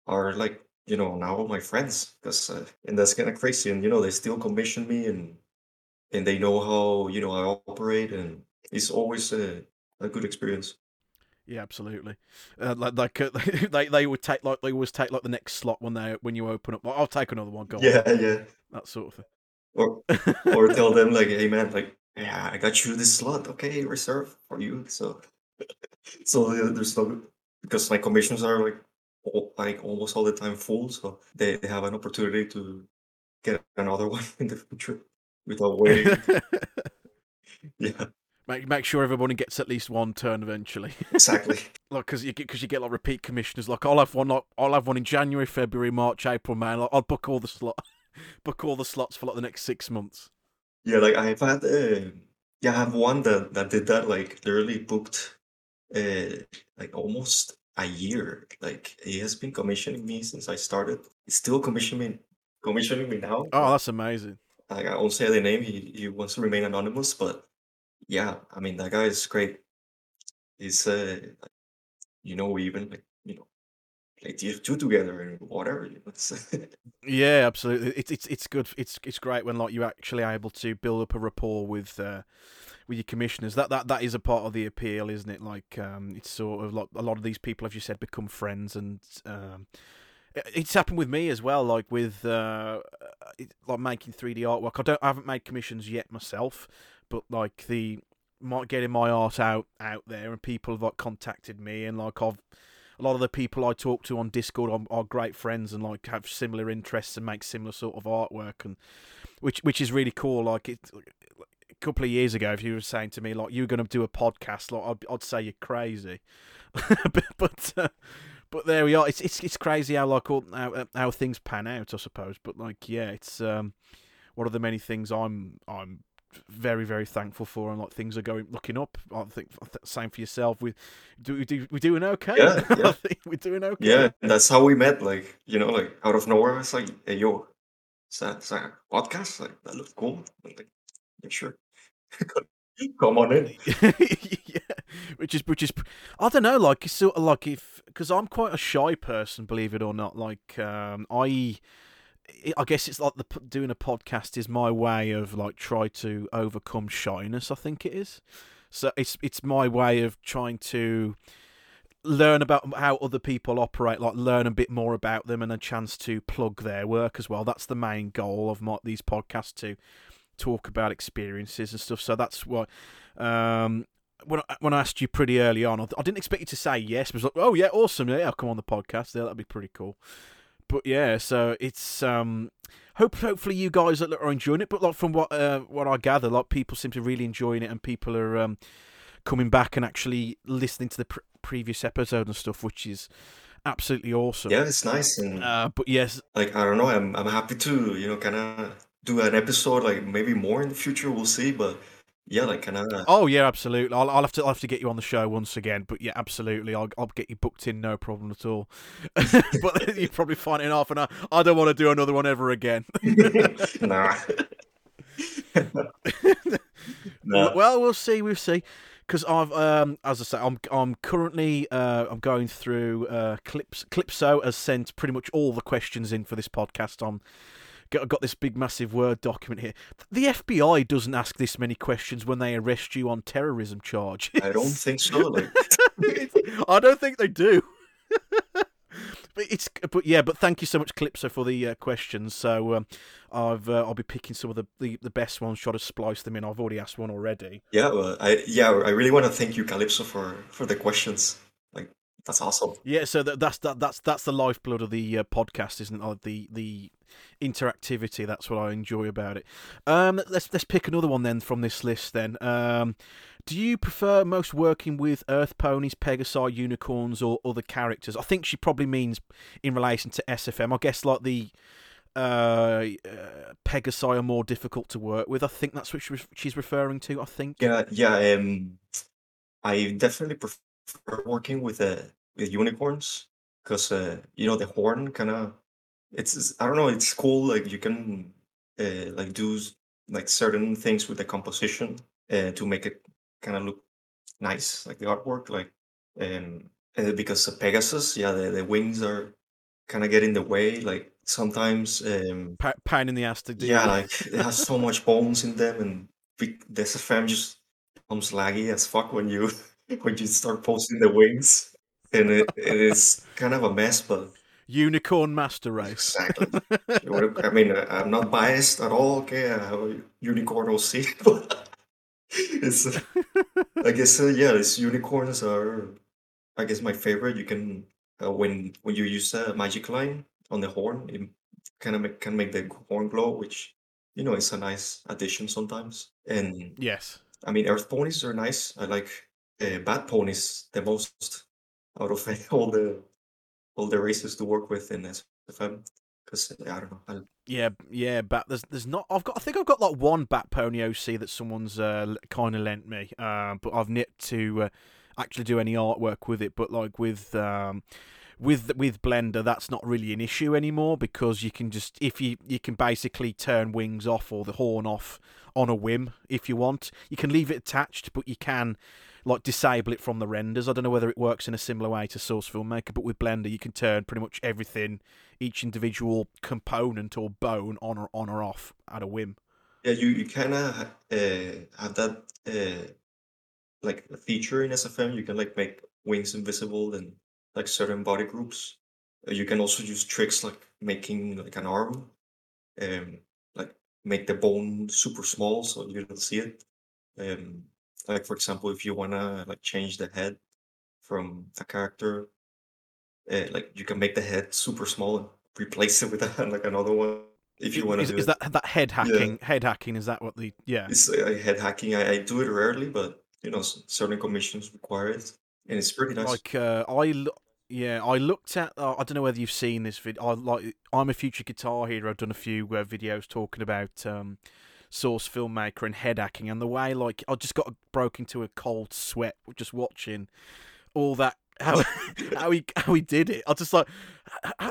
are like you know now my friends because uh, and that's kind of crazy and you know they still commission me and and they know how you know I operate and it's always a, a good experience. Yeah, absolutely. Uh, like like uh, they they would take like they always take like the next slot when they when you open up. Like, I'll take another one. Go on, Yeah, yeah. that sort of Or thing. or tell them like, hey man, like yeah, I got you this slot. Okay, reserved for you. So so uh, there's no because my commissions are like all, like almost all the time full, so they, they have an opportunity to get another one in the future without waiting. Yeah, make make sure everybody gets at least one turn eventually. exactly. like because you get because you get like repeat commissioners. Like I'll have one. Like, I'll have one in January, February, March, April, May. Like, I'll book all the slot, book all the slots for like the next six months. Yeah, like I've had uh, yeah, I have one that that did that like literally booked uh like almost a year. Like he has been commissioning me since I started. He's still commissioning me commissioning me now. Oh, that's amazing. Like I won't say the name. He he wants to remain anonymous, but yeah, I mean that guy is great. He's uh, you know, even like play TF2 together and whatever. You know, Yeah, absolutely. It's it's it's good. It's it's great when like you're actually able to build up a rapport with uh, with your commissioners. That that that is a part of the appeal, isn't it? Like um, it's sort of like a lot of these people, as you said, become friends, and um, it- it's happened with me as well. Like with uh, it, like making 3D artwork. I don't I haven't made commissions yet myself, but like the getting my art out out there, and people have like contacted me, and like I've a lot of the people I talk to on Discord are, are great friends and like have similar interests and make similar sort of artwork and which which is really cool. Like it, a couple of years ago, if you were saying to me like you're going to do a podcast, like I'd, I'd say you're crazy. but but, uh, but there we are. It's it's it's crazy how like all, how how things pan out, I suppose. But like yeah, it's um one of the many things I'm I'm very very thankful for and like things are going looking up. I think same for yourself. We do we do we're doing okay. Yeah, yeah. We're doing okay. yeah, that's how we met. Like you know, like out of nowhere, it's like, hey yo, is that, is that a podcast? Like that looks cool. Like, yeah, sure. Come on in. yeah, which is which is I don't know, like it's sort of like if because I'm quite a shy person, believe it or not. Like um, I, I guess it's like the doing a podcast is my way of like try to overcome shyness. I think it is. So it's it's my way of trying to learn about how other people operate, like learn a bit more about them, and a chance to plug their work as well. That's the main goal of my, these podcasts to talk about experiences and stuff. So that's what. Um, when I, when I asked you pretty early on, I didn't expect you to say yes. But I was like, oh yeah, awesome, yeah, I'll come on the podcast. Yeah, that'd be pretty cool. But yeah, so it's um, hope hopefully you guys are enjoying it. But like from what uh, what I gather, like people seem to really enjoying it, and people are um, coming back and actually listening to the pr- previous episode and stuff, which is absolutely awesome. Yeah, it's nice. And uh, but yes, like I don't know, I'm I'm happy to you know kind of do an episode like maybe more in the future. We'll see, but yeah, like kind of. Oh yeah, absolutely. I'll, I'll have to I'll have to get you on the show once again. But yeah, absolutely. I'll I'll get you booked in, no problem at all. but you probably find it in half an hour. I don't want to do another one ever again. nah. nah. Well, we'll see. We'll see because I've, um, as I say, I'm I'm currently uh, I'm going through uh, Clips. Clipso has sent pretty much all the questions in for this podcast. On got got this big massive word document here. The FBI doesn't ask this many questions when they arrest you on terrorism charge. I don't think so. Like. I don't think they do. but it's but yeah, but thank you so much, Clipso, for the uh, questions. So um, I've uh, I'll be picking some of the, the, the best ones, try to splice them in. I've already asked one already. Yeah, well, I yeah, I really want to thank you, Calypso, for for the questions. Like that's awesome. Yeah, so that, that's that, that's that's the lifeblood of the uh, podcast, isn't it? The the interactivity. That's what I enjoy about it. Um, let's let's pick another one then from this list. Then, um, do you prefer most working with Earth ponies, Pegasi, unicorns, or other characters? I think she probably means in relation to SFM. I guess like the uh, uh, Pegasi are more difficult to work with. I think that's what she's referring to. I think. Yeah, yeah. Um, I definitely prefer working with uh, with unicorns because uh, you know the horn kind of it's I don't know. It's cool. Like you can uh, like do like certain things with the composition uh, to make it kind of look nice, like the artwork. Like um, uh, because of Pegasus, yeah, the, the wings are kind of get in the way. Like sometimes um, pa- pain in the ass to do. Yeah, like it has so much bones in them, and the SFM just becomes laggy as fuck when you when you start posting the wings, and it, it is kind of a mess. But Unicorn Master Race. Exactly. I mean, I'm not biased at all. Okay, I have a unicorn OC, it's. I guess uh, yeah, these unicorns are. I guess my favorite. You can uh, when when you use a magic line on the horn, it kind of make, can make the horn glow, which you know is a nice addition sometimes. And yes, I mean, earth ponies are nice. I like uh, bat ponies the most out of all the all the races to work with in SFM because I don't know. I'll... Yeah, yeah, but there's there's not. I've got. I think I've got like one Bat Pony OC that someone's uh, kind of lent me, uh, but I've yet to uh, actually do any artwork with it. But like with um, with with Blender, that's not really an issue anymore because you can just if you you can basically turn wings off or the horn off on a whim if you want. You can leave it attached, but you can like disable it from the renders. I don't know whether it works in a similar way to Source Filmmaker, but with Blender you can turn pretty much everything, each individual component or bone on or on or off at a whim. Yeah, you you kind of uh, have that uh, like feature in SFM. You can like make wings invisible and like certain body groups. Uh, you can also use tricks like making like an arm, um, like make the bone super small so you don't see it. Um, like for example, if you wanna like change the head from a character, uh, like you can make the head super small and replace it with a, like another one. If you want to is, do is it. that that head hacking? Yeah. Head hacking is that what the yeah? It's uh, head hacking. I, I do it rarely, but you know certain commissions require it, and it's pretty nice. Like uh, I. Yeah, I looked at. Uh, I don't know whether you've seen this video. I like. I'm a future guitar hero. I've done a few uh, videos talking about um, source filmmaker and head hacking and the way like I just got broke into a cold sweat just watching all that how how he how he did it. I just like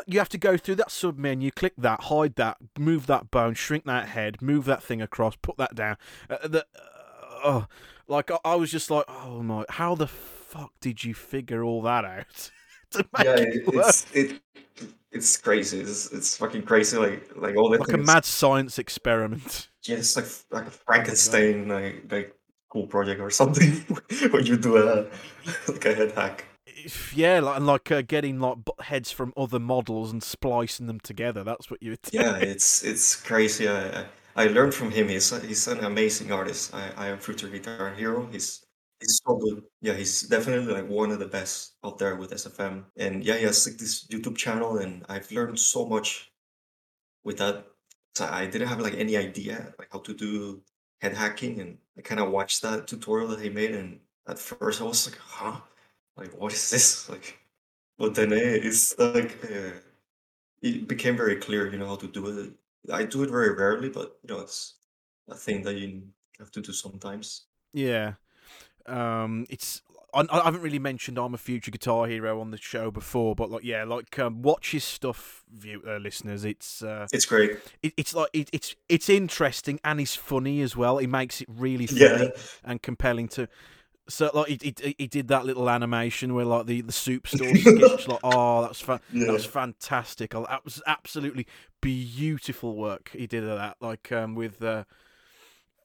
you have to go through that sub menu, click that, hide that, move that bone, shrink that head, move that thing across, put that down. Uh, the, uh, oh, like I, I, was just like, oh my, how the fuck did you figure all that out? to make yeah, it it, work. it's it it's crazy. It's it's fucking crazy. Like like all the Like a mad science experiment. Yeah, it's like like a Frankenstein like like cool project or something when you do a like a head hack. Yeah, like and like uh, getting like heads from other models and splicing them together. That's what you. Yeah, it's it's crazy. I I, I learned from him. He's he's an amazing artist. I I am Future Guitar Hero. He's he's so good. Yeah, he's definitely like one of the best out there with SFM. And yeah, he has like this YouTube channel, and I've learned so much with that. So I didn't have like any idea like how to do head hacking, and I kind of watched that tutorial that he made, and at first I was like, huh, like what is this? Like, but then it's like. Uh, it became very clear, you know, how to do it. I do it very rarely, but you know, it's a thing that you have to do sometimes. Yeah. Um, it's I, I haven't really mentioned I'm a future guitar hero on the show before, but like yeah, like um, watch his stuff, view uh, listeners. It's uh, It's great. it, it's like it, it's it's interesting and he's funny as well. He makes it really funny Yeah, and compelling to. So like he, he, he did that little animation where like the, the soup store sketch like oh that's fa- yeah, that was fantastic. That was absolutely beautiful work he did of that. Like um with uh,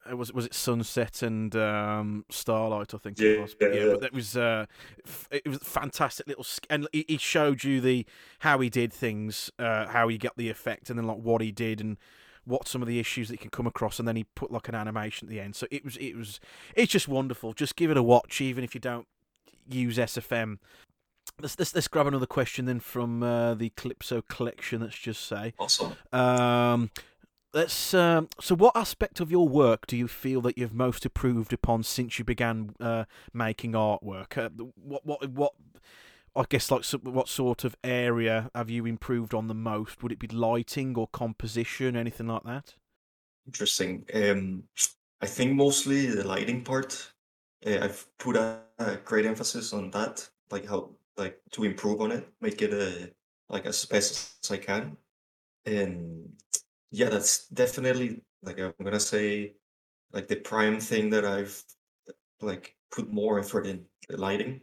uh, was it was it sunset and um starlight I think it was. But yeah, yeah. but that was uh f- it was fantastic little sk- and he, he showed you the how he did things, uh how he got the effect and then like what he did and what some of the issues that you can come across and then he put like an animation at the end. So it was it was it's just wonderful. Just give it a watch even if you don't use SFM. Let's, let's, let's grab another question then from uh, the Calypso collection. Let's just say, Awesome. um, let's. Um, so, what aspect of your work do you feel that you've most improved upon since you began uh, making artwork? Uh, what, what, what? I guess like what sort of area have you improved on the most? Would it be lighting or composition, anything like that? Interesting. Um, I think mostly the lighting part. Uh, I've put a, a great emphasis on that, like how like to improve on it, make it uh, like as best as I can. And yeah, that's definitely like I'm gonna say like the prime thing that I've like put more effort in the lighting.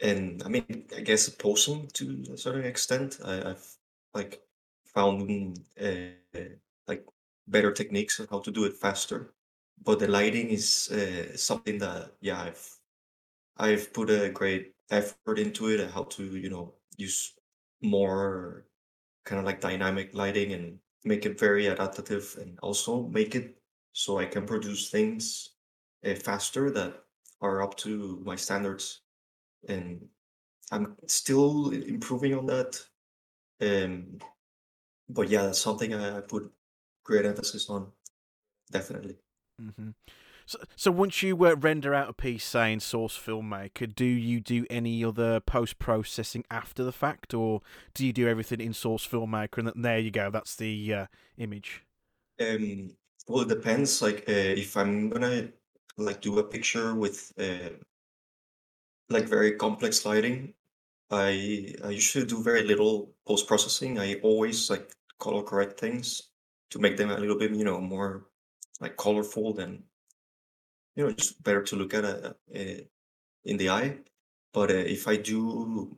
And I mean, I guess posing to a certain extent. I, I've like found uh, like better techniques on how to do it faster. But the lighting is uh, something that yeah I've I've put a great effort into it how to you know use more kind of like dynamic lighting and make it very adaptive and also make it so I can produce things uh, faster that are up to my standards. And I'm still improving on that um but yeah that's something I, I put great emphasis on definitely. Hmm So, so once you uh, render out a piece, saying Source Filmmaker, do you do any other post processing after the fact, or do you do everything in Source Filmmaker and there you go, that's the uh, image? Um, well, it depends. Like, uh, if I'm gonna like do a picture with uh, like very complex lighting, I I usually do very little post processing. I always like color correct things to make them a little bit, you know, more like colorful and you know just better to look at uh, uh, in the eye. But uh, if I do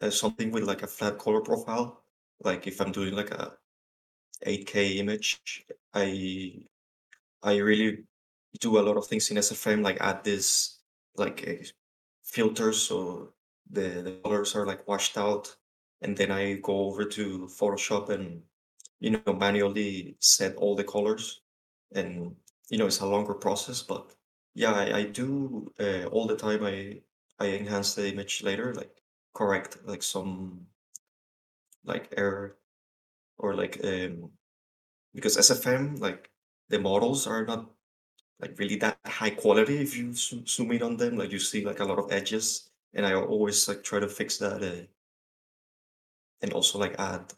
uh, something with like a flat color profile, like if I'm doing like a 8K image, I I really do a lot of things in SFM, like add this like uh, filters so the, the colors are like washed out, and then I go over to Photoshop and you know manually set all the colors, and you know it's a longer process, but yeah, I, I do uh, all the time. I I enhance the image later, like correct like some like error or like um because SFM like the models are not like really that high quality if you zoom in on them like you see like a lot of edges and I always like try to fix that uh, and also like add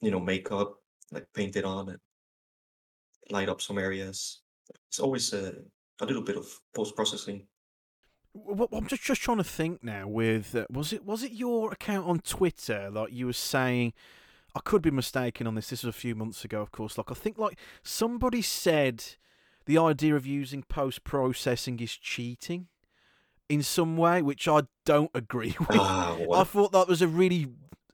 you know makeup like paint it on and light up some areas it's always uh, a little bit of post processing I'm just just trying to think now. With uh, was it was it your account on Twitter? Like you were saying, I could be mistaken on this. This was a few months ago, of course. Like I think like somebody said the idea of using post processing is cheating. in some way, which I don't agree with. Ah, I thought that was a really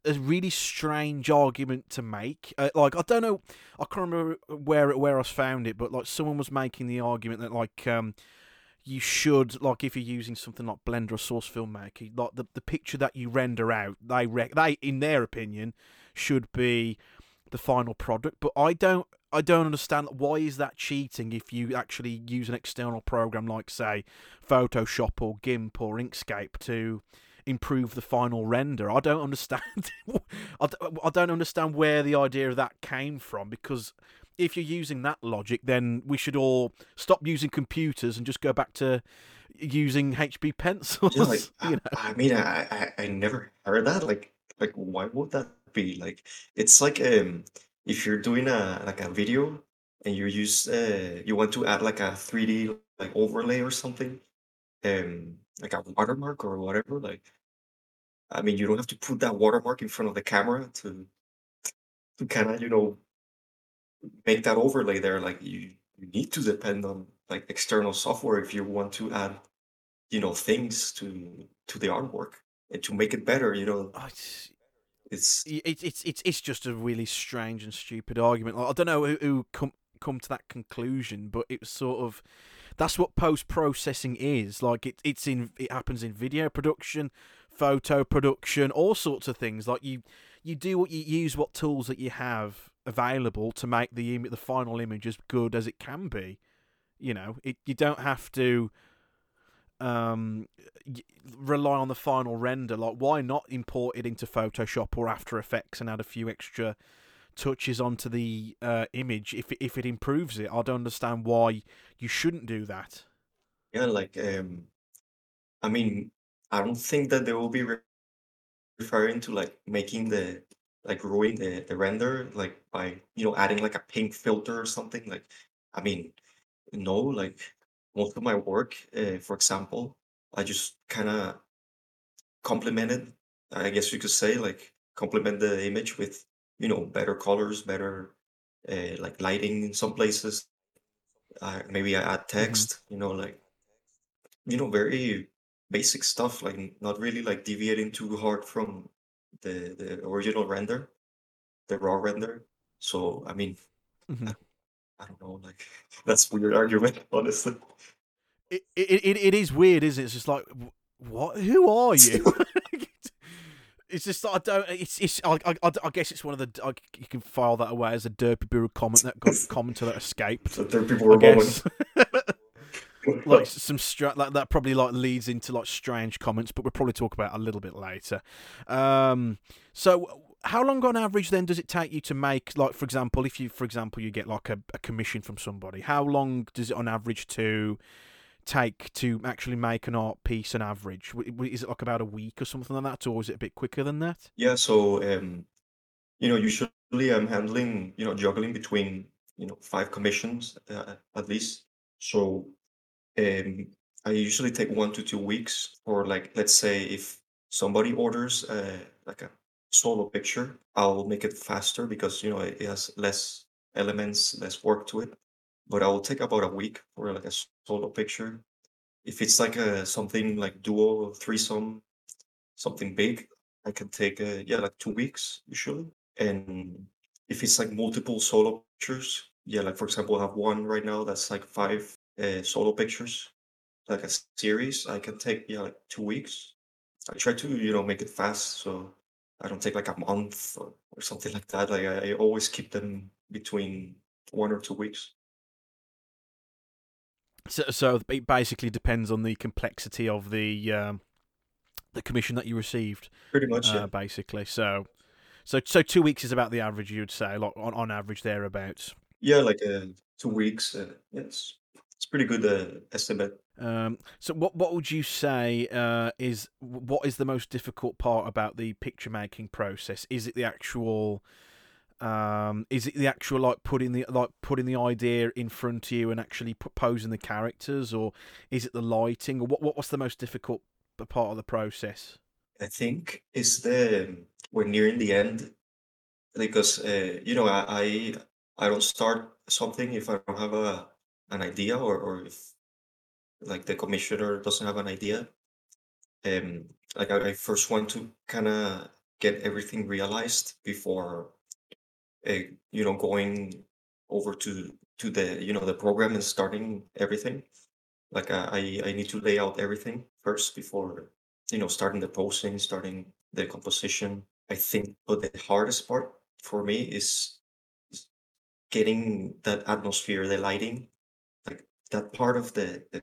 a really strange argument to make. Uh, like I don't know, I can't remember where where I found it, but like someone was making the argument that like um you should like if you're using something like Blender or Source Filmmaker, like the the picture that you render out, they rec- they in their opinion should be the final product. But I don't I don't understand why is that cheating if you actually use an external program like say Photoshop or GIMP or Inkscape to improve the final render. I don't understand. I don't understand where the idea of that came from because if you're using that logic, then we should all stop using computers and just go back to using HB pencils. Yeah, like you I. I mean, I, I I never heard that. Like, like why would that be? Like, it's like um, if you're doing a like a video and you use uh, you want to add like a 3D like overlay or something, um, like a watermark or whatever. Like, I mean, you don't have to put that watermark in front of the camera to to kind of you know make that overlay there. Like, you you need to depend on like external software if you want to add you know things to to the artwork and to make it better you know s- it's it, it's it's it's just a really strange and stupid argument. Like, I don't know who, who come come to that conclusion, but it was sort of that's what post processing is. Like it it's in it happens in video production, photo production, all sorts of things. Like you you do what you use what tools that you have available to make the im- the final image as good as it can be. You know, it you don't have to um rely on the final render like why not import it into photoshop or after effects and add a few extra touches onto the uh, image if if it improves it i don't understand why you shouldn't do that yeah like um i mean i don't think that they will be re- referring to like making the like ruin the, the render like by you know adding like a pink filter or something like i mean no like most of my work uh, for example i just kind of complemented i guess you could say like complement the image with you know better colors better uh, like lighting in some places. Uh, maybe i add hmm text you know like you know very basic stuff like not really like deviating too hard from the the original render the raw render. So i mean hmm i, I don't know like that's weird argument honestly. It, it, it, is weird isn't it? It's just like what? Who are you? It's just i don't it's, it's I, I, I guess it's one of the I, you can file that away as a Derpibooru comment that got commenter that escaped so there people i were going guess like some stra- that that probably like leads into like strange comments, but we'll probably talk about a little bit later. Um, so how long on average then does it take you to make like for example if you for example you get like a, a commission from somebody how long does it on average to take to actually make an art piece on average? Is it like about a week or something like that or is it a bit quicker than that? Yeah so um you know usually i'm handling you know juggling between you know five commissions uh, at least. So um i usually take one to two weeks or like let's say if somebody orders uh, like a solo picture i'll make it faster because you know it has less elements less work to it. But i will take about a week for like a solo picture. If it's like a something like duo threesome something big i can take uh, yeah like two weeks usually. And if it's like multiple solo pictures yeah like for example i have one right now that's like five uh, solo pictures like a series. I can take yeah like two weeks. I try to you know make it fast so i don't take like a month or, or something like that. Like I, I always keep them between one or two weeks. So so it basically depends on the complexity of the um, the commission that you received pretty much yeah. uh, basically. So so so two weeks is about the average you'd say like on, on average thereabouts. Yeah like uh, two weeks uh, yeah, it's, pretty good uh, estimate Um, so what what would you say uh, is what is the most difficult part about the picture making process? Is it the actual um, is it the actual like putting the like putting the idea in front of you and actually posing the characters, or is it the lighting, or what what what's the most difficult part of the process? I think is the we're nearing the end because uh, you know I, I I don't start something if I don't have a an idea or or if like the commissioner doesn't have an idea. um, like I, I first want to kind of get everything realized before, uh, you know, going over to to the you know the program and starting everything. Like uh, I I need to lay out everything first before you know starting the posing, starting the composition. I think, but the hardest part for me is getting that atmosphere, the lighting, that part of the the,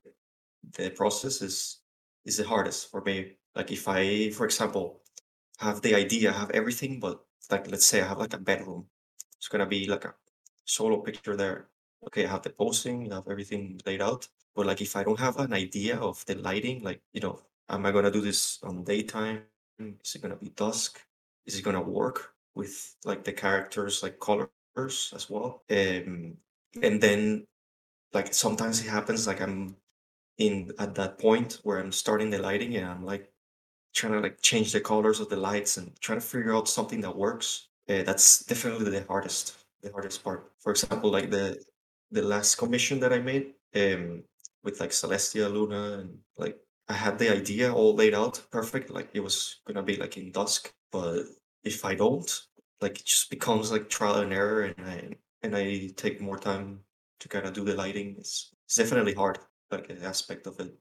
the process is is the hardest for me. Like if I, for example, have the idea, have everything, but like let's say I have like a bedroom. It's gonna be like a solo picture there. Okay, I have the posing, I have everything laid out. But like if I don't have an idea of the lighting, like you know, am I gonna do this on daytime? Is it gonna be dusk? Is it gonna work with like the characters like colors as well? Um, and then like sometimes it happens like I'm in at that point where I'm starting the lighting and I'm like trying to like change the colors of the lights and trying to figure out something that works. Uh, that's definitely the hardest, the hardest part. For example, like the the last commission that I made um, with like Celestia Luna and like I had the idea all laid out perfect, like it was gonna be like in dusk. But if I don't, like it just becomes like trial and error, and I and I take more time to kind of do the lighting. It's definitely hard, like an aspect of it.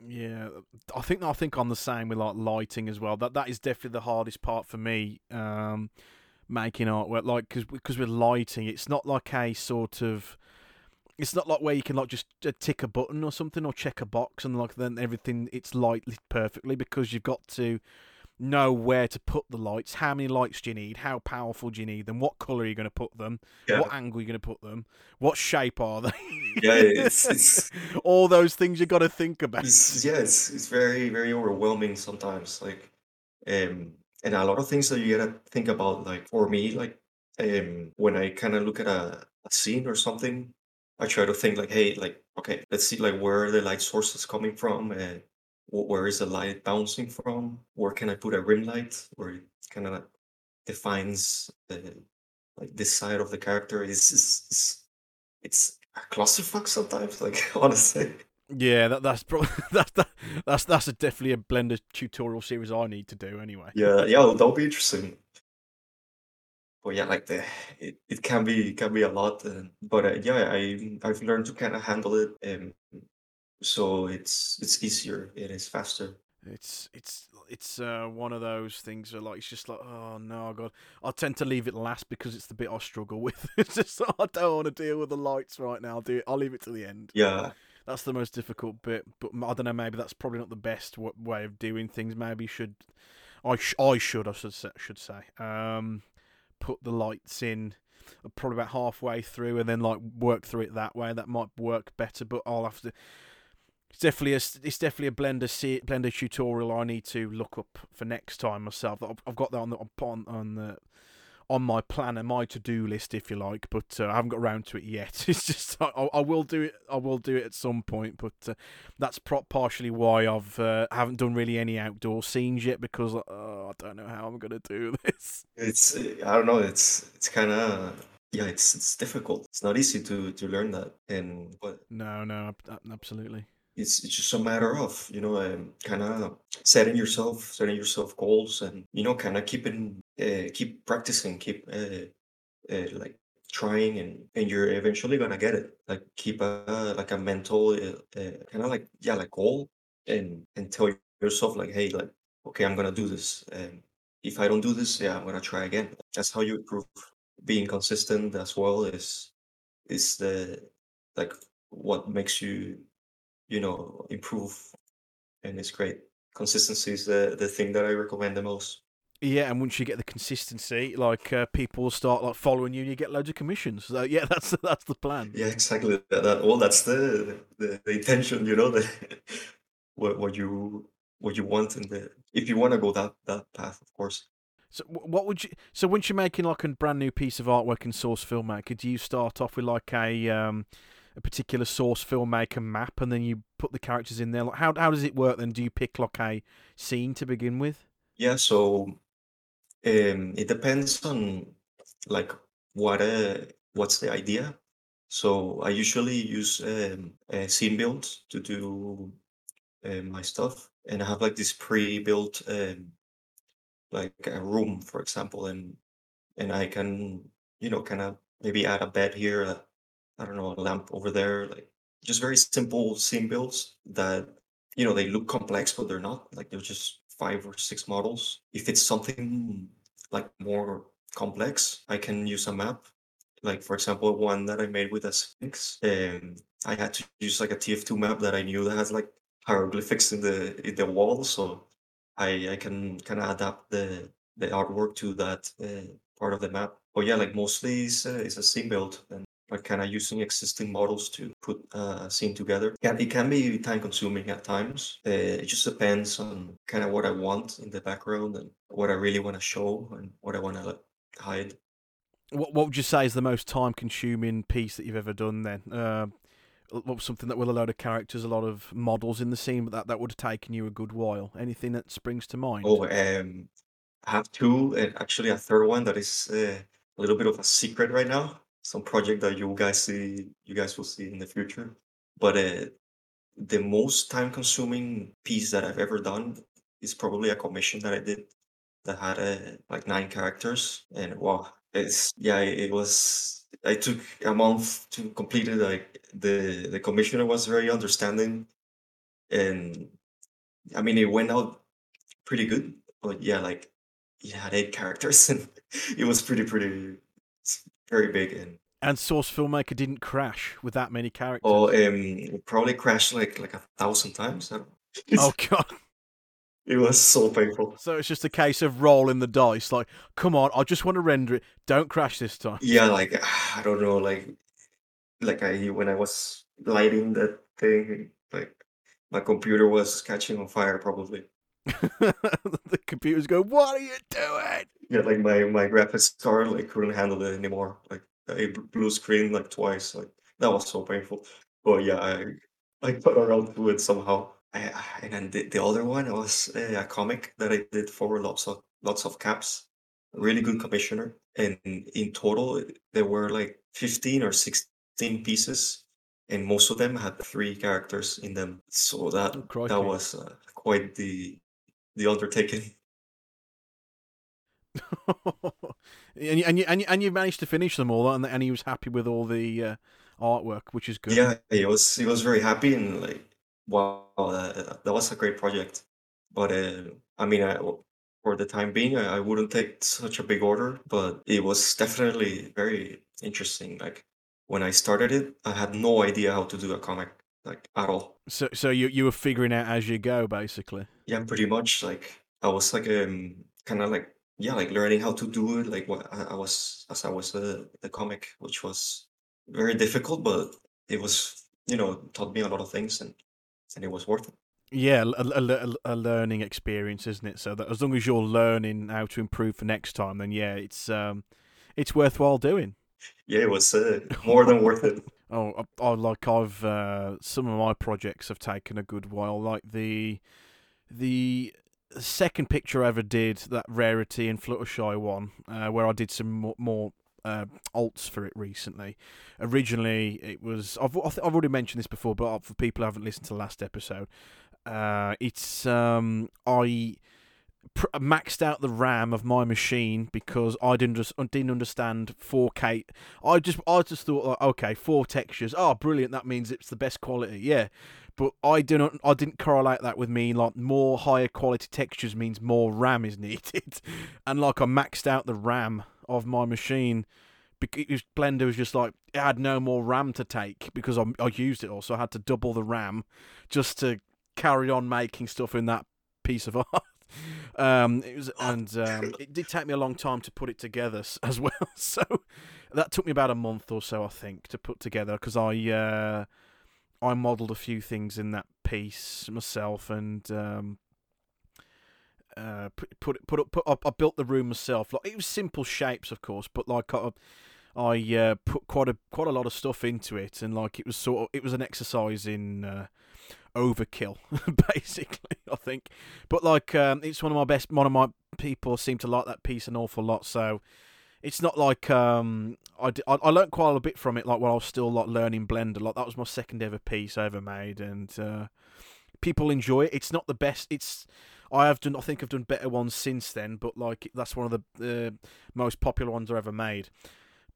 Yeah, I think I think I'm the same with like lighting as well. That that is definitely the hardest part for me. Um, making artwork like because because with lighting, it's not like a sort of. It's not like where you can like just uh, tick a button or something or check a box and like then everything it's lighted perfectly because you've got to know where to put the lights, how many lights do you need, how powerful do you need them, what color are you going to put them, Yeah, what angle are you going to put them, what shape are they, yeah, it's it's all those things you got to think about. it's yeah, it's it's very very overwhelming sometimes. Like, um, and a lot of things that you gotta think about. Like for me, like um, when I kind of look at a, a scene or something, I try to think like, hey, like okay, let's see like where are the light sources coming from, and where is the light bouncing from? Where can I put a rim light where it kind of defines the like this side of the character? Is it's, it's a clusterfuck sometimes. Like honestly. Yeah, that that's pro- that's that, that's that's a definitely a Blender tutorial series I need to do anyway. Yeah, yeah, that'll be interesting. But yeah, like the it, it can be can be a lot, uh, but uh, yeah, I I've learned to kind of handle it, um, so it's it's easier, it is faster. It's it's it's uh, one of those things where like it's just like oh no god I tend to leave it last because it's the bit I struggle with. it's just I don't want to deal with the lights right now. I'll do it. I'll leave it to the end. Yeah, That's the most difficult bit. But I don't know. Maybe that's probably not the best w- way of doing things. Maybe should I sh- I should I should say, should say um put the lights in uh, probably about halfway through and then like work through it that way. That might work better. But I'll have to. It's definitely a it's definitely a Blender Blender tutorial I need to look up for next time myself. I've, I've got that on the on on the on my planner, my to do list, if you like, but uh, I haven't got around to it yet. It's just I, I will do it. I will do it at some point, but uh, that's pro- partially why I've uh, haven't done really any outdoor scenes yet because uh, I don't know how I'm gonna do this. it's I don't know, it's it's kind of yeah, it's it's difficult. It's not easy to to learn that, and but No, no, ab- ab- absolutely. It's it's just a matter of you know um, kind of setting yourself setting yourself goals and you know kind of keeping uh, keep practicing keep uh, uh, like trying and and you're eventually gonna get it. Like keep a like a mental kind of like yeah like goal and and tell yourself like hey like okay i'm gonna do this and if i don't do this yeah i'm gonna try again. That's how you improve being consistent as well is is the like what makes you you know improve and it's great consistency is the the thing that i recommend the most Yeah, and once you get the consistency, like uh, people will start like following you, and you get loads of commissions. So yeah, that's that's the plan. yeah exactly that, that well that's the, the the intention you know the what what you what you want and the if you want to go that that path of course So what would you? So once you're making like a brand new piece of artwork in Source Filmmaker, do you start off with like a um, a particular Source Filmmaker map, and then you put the characters in there? Like how how does it work? Then do you pick like a scene to begin with? yeah so um it depends on like what uh what's the idea so i usually use um a scene build to do uh, my stuff, and I have like this pre-built um, like a room, for example, and and I can you know kind of maybe add a bed here, I don't know, a lamp over there, like just very simple scene builds that you know they look complex, but they're not. Like they're just five or six models. If it's something like more complex, I can use a map. Like for example, one that I made with a Sphinx, and I had to use like a TF2 map that I knew that has like hieroglyphics in the in the wall, so I I can kind of adapt the the artwork to that uh, part of the map. But yeah, like mostly it's, uh, it's a scene build and like kind of using existing models to put uh, a scene together. Yeah, it can be time consuming at times. Uh, it just depends on kind of what I want in the background and what I really want to show and what I want to like, hide. What What would you say is the most time consuming piece that you've ever done? Then, uh, something that with a load of characters, a lot of models in the scene, but that that would have taken you a good while. Anything that springs to mind? Oh, um, I have two, and actually a third one that is uh, a little bit of a secret right now. Some project that you guys see, you guys will see in the future. But uh, the most time-consuming piece that I've ever done is probably a commission that I did that had uh, like nine characters, and wow, it's yeah, it was. I took a month to complete it. Like the the commissioner was very understanding, and I mean it went out pretty good. But yeah, like it had eight characters, and it was pretty pretty very big and And Source Filmmaker didn't crash with that many characters. oh um it probably crashed like like a thousand times. I don't know. Oh god! It was so painful. So it's just a case of rolling the dice. Like, come on, I just want to render it. Don't crash this time. Yeah, like I don't know, like like I when I was lighting that thing, like my computer was catching on fire probably. the computers go, "What are you doing?" Yeah, like my my graphics card like couldn't handle it anymore. Like a blue screen like twice. Like that was so painful. But yeah, I I got around to it somehow. I, I- and then the, the other one was uh, a comic that I did for lots of lots of caps. Really good commissioner. And in total, there were like 15 or 16 pieces, and most of them had three characters in them. So that Oh, that was uh, quite the the undertaking. and you, and you and you and you managed to finish them all, and and he was happy with all the uh, artwork, which is good. Yeah, he was he was very happy and like wow, that, that was a great project. But uh, I mean, I, for the time being, I, I wouldn't take such a big order, but it was definitely very interesting. Like when I started it, I had no idea how to do a comic like at all. So so you you were figuring out as you go, basically. Yeah, pretty much. Like I was like um kind of like yeah, like learning how to do it. Like what I, I was as I was uh, the comic, which was very difficult, but it was you know taught me a lot of things and and it was worth it. Yeah, a, a, a, a learning experience, isn't it? So that as long as you're learning how to improve for next time, then yeah, it's um, it's worthwhile doing. Yeah, it was uh, more than worth it. Oh, I, I like I've uh, some of my projects have taken a good while. Like the the second picture I ever did, that rarity and Fluttershy one, uh, where I did some more, more uh, alts for it recently. Originally, it was I've I've already mentioned this before, but for people who haven't listened to the last episode, uh, it's um I pr- uh, maxed out the RAM of my machine because I didn't just didn't understand 4K. I just I just thought like, okay, four textures. Oh, brilliant! That means it's the best quality. Yeah, but I didn't I didn't correlate that with me like more higher quality textures means more RAM is needed, and like I maxed out the RAM of my machine. Because Blender was just like it had no more RAM to take because I, I used it all, so I had to double the RAM just to carry on making stuff in that piece of art. Um, it was, and um, it did take me a long time to put it together as well. So that took me about a month or so, I think, to put together because I uh, I modelled a few things in that piece myself and um, uh, put put put up put up. I built the room myself. Like it was simple shapes, of course, but like I, I uh, put quite a quite a lot of stuff into it, and like it was sort of it was an exercise in. Uh, overkill basically i think but like um it's one of my best one of my people seem to like that piece an awful lot so it's not like um I, d- I, I learned quite a bit from it like while I was still like learning blender like that was my second ever piece I ever made and uh people enjoy it. It's not the best. It's I have done. I think I've done better ones since then, but like that's one of the uh, most popular ones I ever made.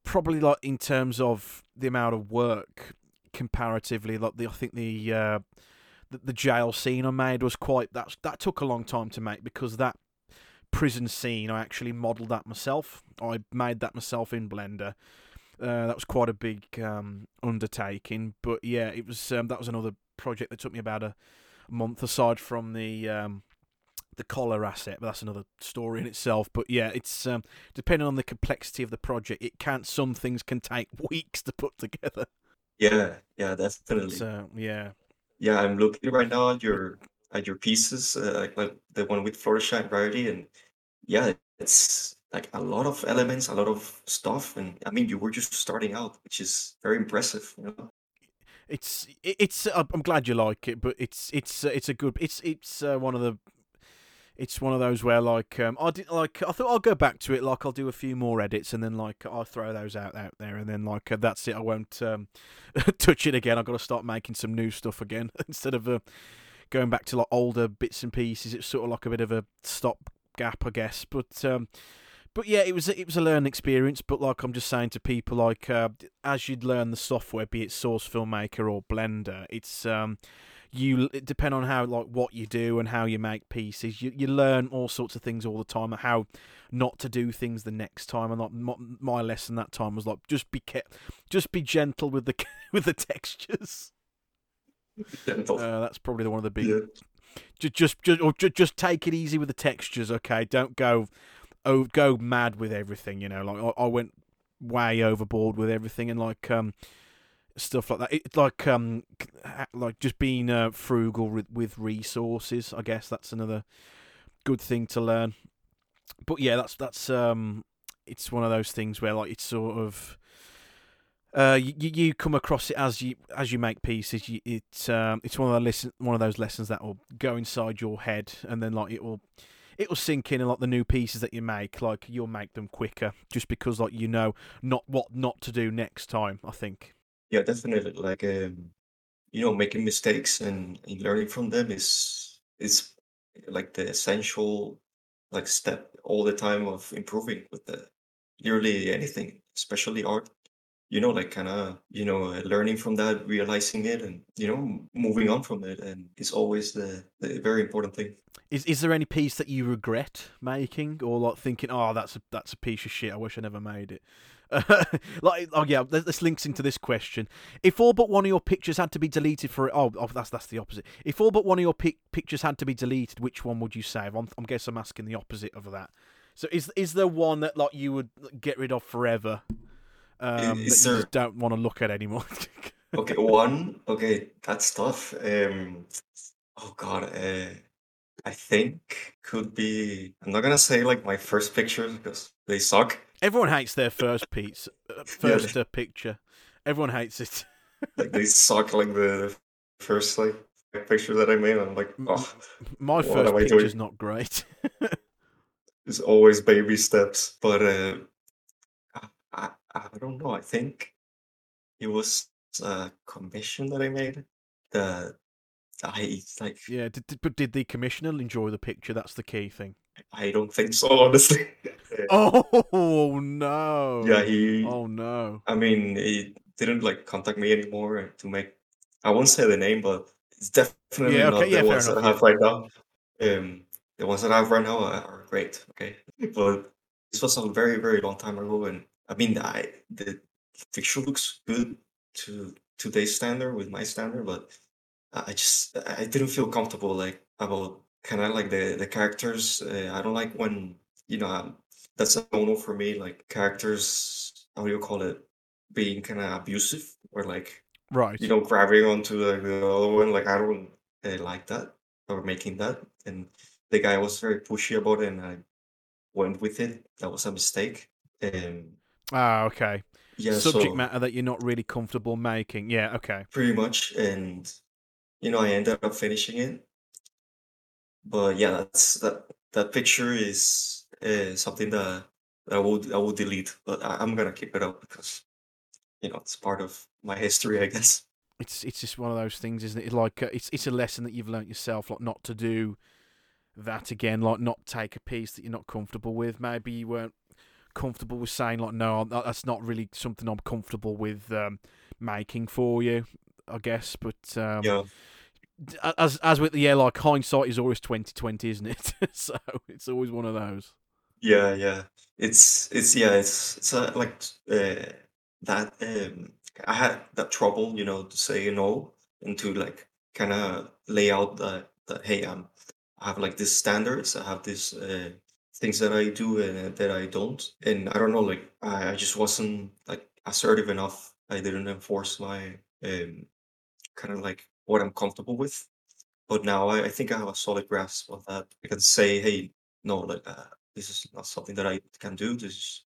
Probably like in terms of the amount of work comparatively, like the I think the uh, the, the jail scene I made was quite that that took a long time to make because that prison scene I actually modelled that myself. I made that myself in Blender. Uh, that was quite a big um, undertaking, but yeah, it was. Um, that was another project that took me about a month aside from the um, the collar asset, but that's another story in itself. But yeah, it's um, depending on the complexity of the project, it can some things can take weeks to put together. Yeah, yeah, that's definitely. So yeah, Yeah, I'm looking right now at your at your pieces, uh, like, the one with Fluttershy and Rarity, and yeah, it's like a lot of elements, a lot of stuff, and I mean, you were just starting out, which is very impressive. You know? it's it's. uh, I'm glad you like it, but it's it's uh, it's a good. It's it's uh, one of the. It's one of those where like um I did like I thought I'll go back to it like I'll do a few more edits and then like I'll throw those out out there and then like uh, that's it I won't um touch it again I've got to start making some new stuff again instead of uh, going back to like older bits and pieces it's sort of like a bit of a stop gap I guess but um but yeah it was it was a learning experience but like I'm just saying to people like uh, as you'd learn the software be it Source Filmmaker or Blender it's um you it depend on how like what you do and how you make pieces you you learn all sorts of things all the time how not to do things the next time and like my, my lesson that time was like just be ke- just be gentle with the with the textures Gentle. uh, that's probably the one of the big yeah. just just just or ju- just take it easy with the textures okay don't go oh go mad with everything you know like I, I went way overboard with everything and like um stuff like that it's like um like just being uh, frugal with, with resources i guess that's another good thing to learn but yeah that's that's um it's one of those things where like it's sort of uh, you, you come across it as you as you make pieces. You, it's um, it's one of the listen one of those lessons that will go inside your head, and then like it will it will sink in, and like the new pieces that you make, like you'll make them quicker, just because like you know not what not to do next time. I think. Yeah, definitely. Like um, you know, making mistakes and, and learning from them is is like the essential like step all the time of improving with the nearly anything, especially art. You know, like kind of you know uh, learning from that, realizing it, and you know moving on from it, and it's always the the very important thing. Is is there any piece that you regret making, or like thinking, oh, that's a that's a piece of shit. I wish I never made it. like, oh yeah, this, links into this question. If all but one of your pictures had to be deleted for oh, oh that's that's the opposite. If all but one of your pic- pictures had to be deleted, which one would you save? I'm I'm guess I'm asking the opposite of that. So is is there one that like you would get rid of forever? Um, that you there- just don't want to look at anymore. Okay, one. Okay, that's tough. Um, oh God, uh, I think could be. I'm not gonna say like my first pictures because they suck. Everyone hates their first piece, uh, first uh, picture. Everyone hates it. Like they. Like the first like picture that I made. I'm like, oh, My first picture's not great. it's always baby steps. But uh, I, I, don't know. I think it was a commission that I made. The I like. yeah, did, did, but did the commissioner enjoy the picture? That's the key thing. I don't think so, honestly. Oh no! yeah, he. Oh no! I mean, he didn't like contact me anymore to make. I won't say the name, but it's definitely Yeah, not okay, yeah, the ones that I have right now. Um, the ones that I have right now are, great. Okay, but this was a very, very long time ago, and I mean, I the picture looks good to today's standard with my standard, but I I just I didn't feel comfortable like about kind of like the the characters. Uh, I don't like when you know um, that's a no no for me. Like characters, how do you call it? Being kind of abusive or like Right. you know grabbing onto the, the other one. Like I don't uh, like that or making that. And the guy was very pushy about it, and I went with it. That was a mistake. Um, ah, okay. yeah, Subject so matter that you're not really comfortable making. Yeah. Okay. pretty much, and you know I ended up finishing it. But yeah, that's that that picture is uh, something that I would I would delete, but I, I'm gonna keep it up because you know it's part of my history, I guess. it's it's just one of those things, isn't it? Like uh, it's it's a lesson that you've learnt yourself, like not to do that again, like not take a piece that you're not comfortable with. Maybe you weren't comfortable with saying like, no, I'm- that's not really something I'm comfortable with um, making for you. I guess, but um, Yeah. As as with the yeah, like hindsight is always twenty twenty, isn't it? so it's always one of those. Yeah, yeah. It's it's yeah, it's it's uh, like uh, that um I had that trouble, you know, to say no and to like kind of lay out that that hey, I'm I have like these standards, I have these uh things that I do and uh, that I don't. And I don't know, like I, I just wasn't like assertive enough. I didn't enforce my um kind of like what I'm comfortable with. But now I, I think I have a solid grasp of that. I can say, hey, no, like uh, this is not something that I can do. This is,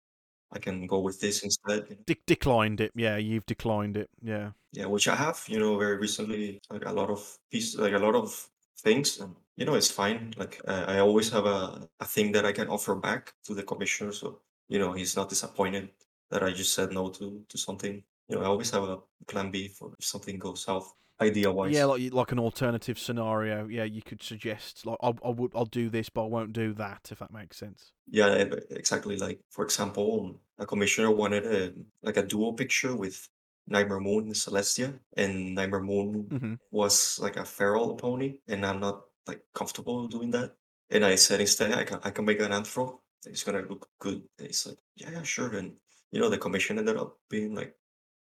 I can go with this instead. you know. De- declined it. Yeah, you've declined it. Yeah. Yeah, which I have, you know, very recently, like a lot of pieces, like a lot of things, and you know, it's fine. Like uh, I always have a, a thing that I can offer back to the commissioner, so you know, he's not disappointed that I just said no to to something. You know, I always have a plan B for if something goes south, idea wise. Yeah, like like an alternative scenario. Yeah, you could suggest like I I would I'll do this, but I won't do that. If that makes sense. Yeah, exactly. Like for example, a commissioner wanted a like a duo picture with Nightmare Moon and Celestia, and Nightmare Moon hmm was like a feral pony, and I'm not like comfortable doing that. And I said instead, I can I can make an anthro. It's gonna look good. And he's like, yeah, yeah, sure. And you know, the commission ended up being like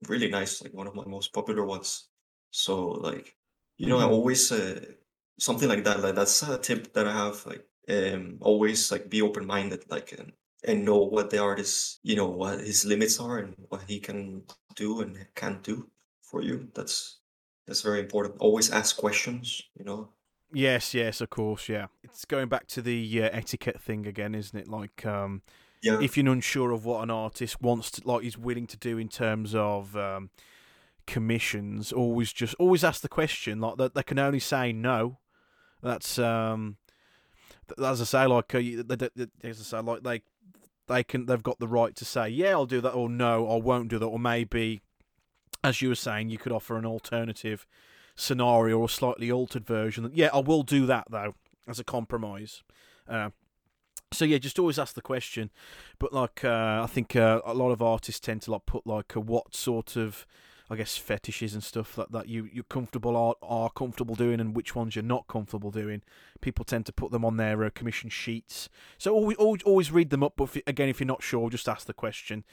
really nice, like one of my most popular ones. So like, you know, I Mhm. always uh, something like that. Like that's a tip that I have. Like, um, always like be open minded. Like, and and know what the artist, you know, what his limits are and what he can do and can't do for you. That's that's very important. Always ask questions. You know. Yes, yes, of course. Yeah, it's going back to the uh, etiquette thing again, isn't it? Like, um, Yeah. if you're unsure of what an artist wants to, like, is willing to do in terms of um, commissions, always just always ask the question. Like, that they can only say no. That's um, as I say, like, uh, as I say, like they they can they've got the right to say yeah, I'll do that, or no, I won't do that, or maybe, as you were saying, you could offer an alternative scenario or slightly altered version. that Yeah, I will do that though as a compromise. Uh, so yeah, just always ask the question. But like, uh, I think uh, a lot of artists tend to like put like a what sort of, I guess, fetishes and stuff that that you you're comfortable are are comfortable doing and which ones you're not comfortable doing. People tend to put them on their uh, commission sheets. So always always, always read them up. But if, again, if you're not sure, just ask the question.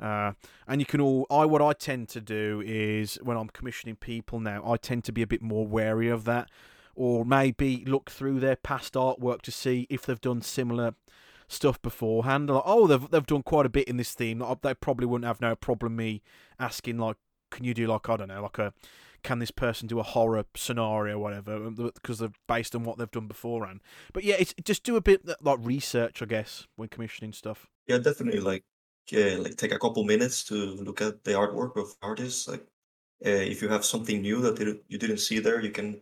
Uh, and you can all. I what I tend to do is when I'm commissioning people now, I tend to be a bit more wary of that, or maybe look through their past artwork to see if they've done similar stuff beforehand. Like, oh, they've they've done quite a bit in this theme. They probably wouldn't have no problem me asking like, can you do like I don't know, like a can this person do a horror scenario, or whatever, because they're based on what they've done beforehand. But yeah, it's just do a bit like research, I guess, when commissioning stuff. Yeah, definitely. Like, yeah, like take a couple minutes to look at the artwork of artists. Like, uh, if you have something new that you didn't see there, you can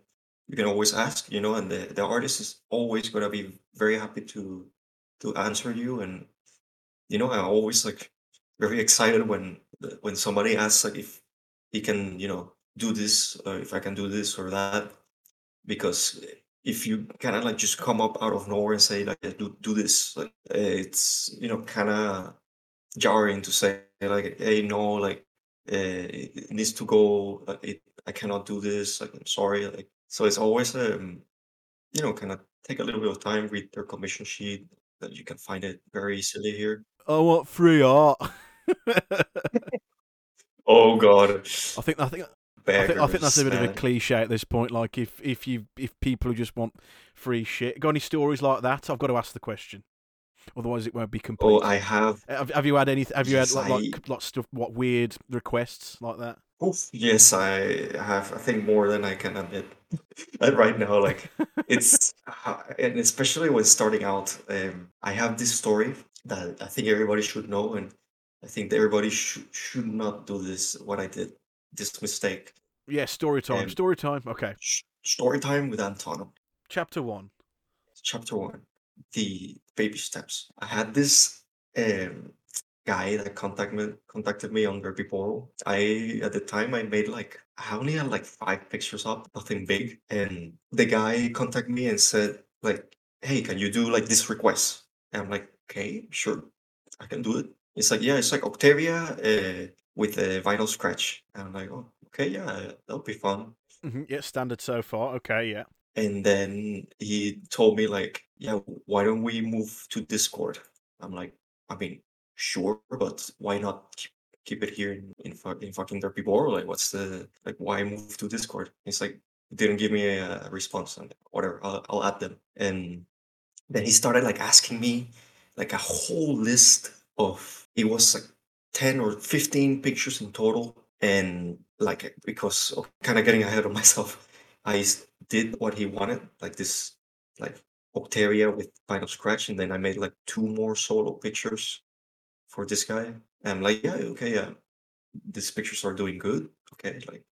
you can always ask. You know, and the the artist is always gonna be very happy to to answer you. And you know, I'm always like very excited when when somebody asks like if he can, you know, do this or if I can do this or that. Because if you kind of like just come up out of nowhere and say like do do this, like it's you know kind of jarring to say like hey no like uh, it it needs to go uh, it, i cannot do this like i'm sorry like so it's always um you know kind of take a little bit of time read their commission sheet that you can find it very easily here I want free art. oh god I think I think I think, I think that's a bit of a cliche at this point. Like if if you if people who just want free shit, got any stories like that? I've got to ask the question, otherwise it won't be complete. oh i have have, have you had any? Have you Yes, had like, I- like like stuff? What weird requests like that? Yes i have i think more than i can admit right now like it's uh, and especially when starting out um i have this story that i think everybody should know and i think everybody should should not do this what i did this mistake Yeah, story time. Um, story time. Okay, Sh- story time with antonio chapter one. chapter one the baby steps i had this um guy that contacted me contacted me on Derpibooru. I at the time I made like I only had like five pictures up, nothing big. And the guy contacted me and said like, "Hey, can you do like this request?" And I'm like, "Okay, sure, I can do it." It's like, yeah, it's like Octavia uh, with a vinyl scratch. And I'm like, oh, okay, yeah, that'll be fun. hmm Yeah, standard so far. Okay, yeah. And then he told me like, yeah, why don't we move to Discord? I'm like, I mean, sure, but why not keep, keep it here in in, in fucking Derpibooru? Like, what's the like? Why move to Discord? He's like, didn't give me a, response on whatever. I'll, I'll add them. And then he started like asking me like a whole list of it was like 10 or 15 pictures in total and like because of kind of getting ahead of myself i did what he wanted like this like octavia with Vinyl Scratch and then i made like two more solo pictures for this guy. And i'm like yeah okay yeah these pictures are doing good okay like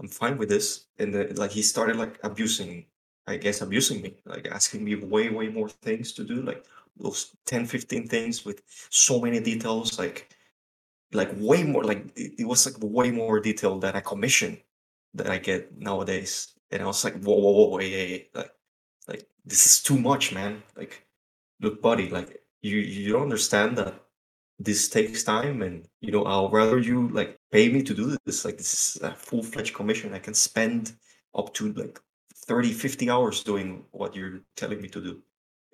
i'm fine with this. And then like he started like abusing i guess abusing me like asking me way way more things to do like those 10 15 things with so many details like like way more like it, it was like way more detail than a commission that I get nowadays. And I was like, whoa, whoa, whoa, hey, hey, like, like this is too much, man. Like, look, buddy, like you you don't understand that this takes time, and you know I'll rather you like pay me to do this. Like this is a full fledged commission. I can spend up to like 30, 50 hours doing what you're telling me to do.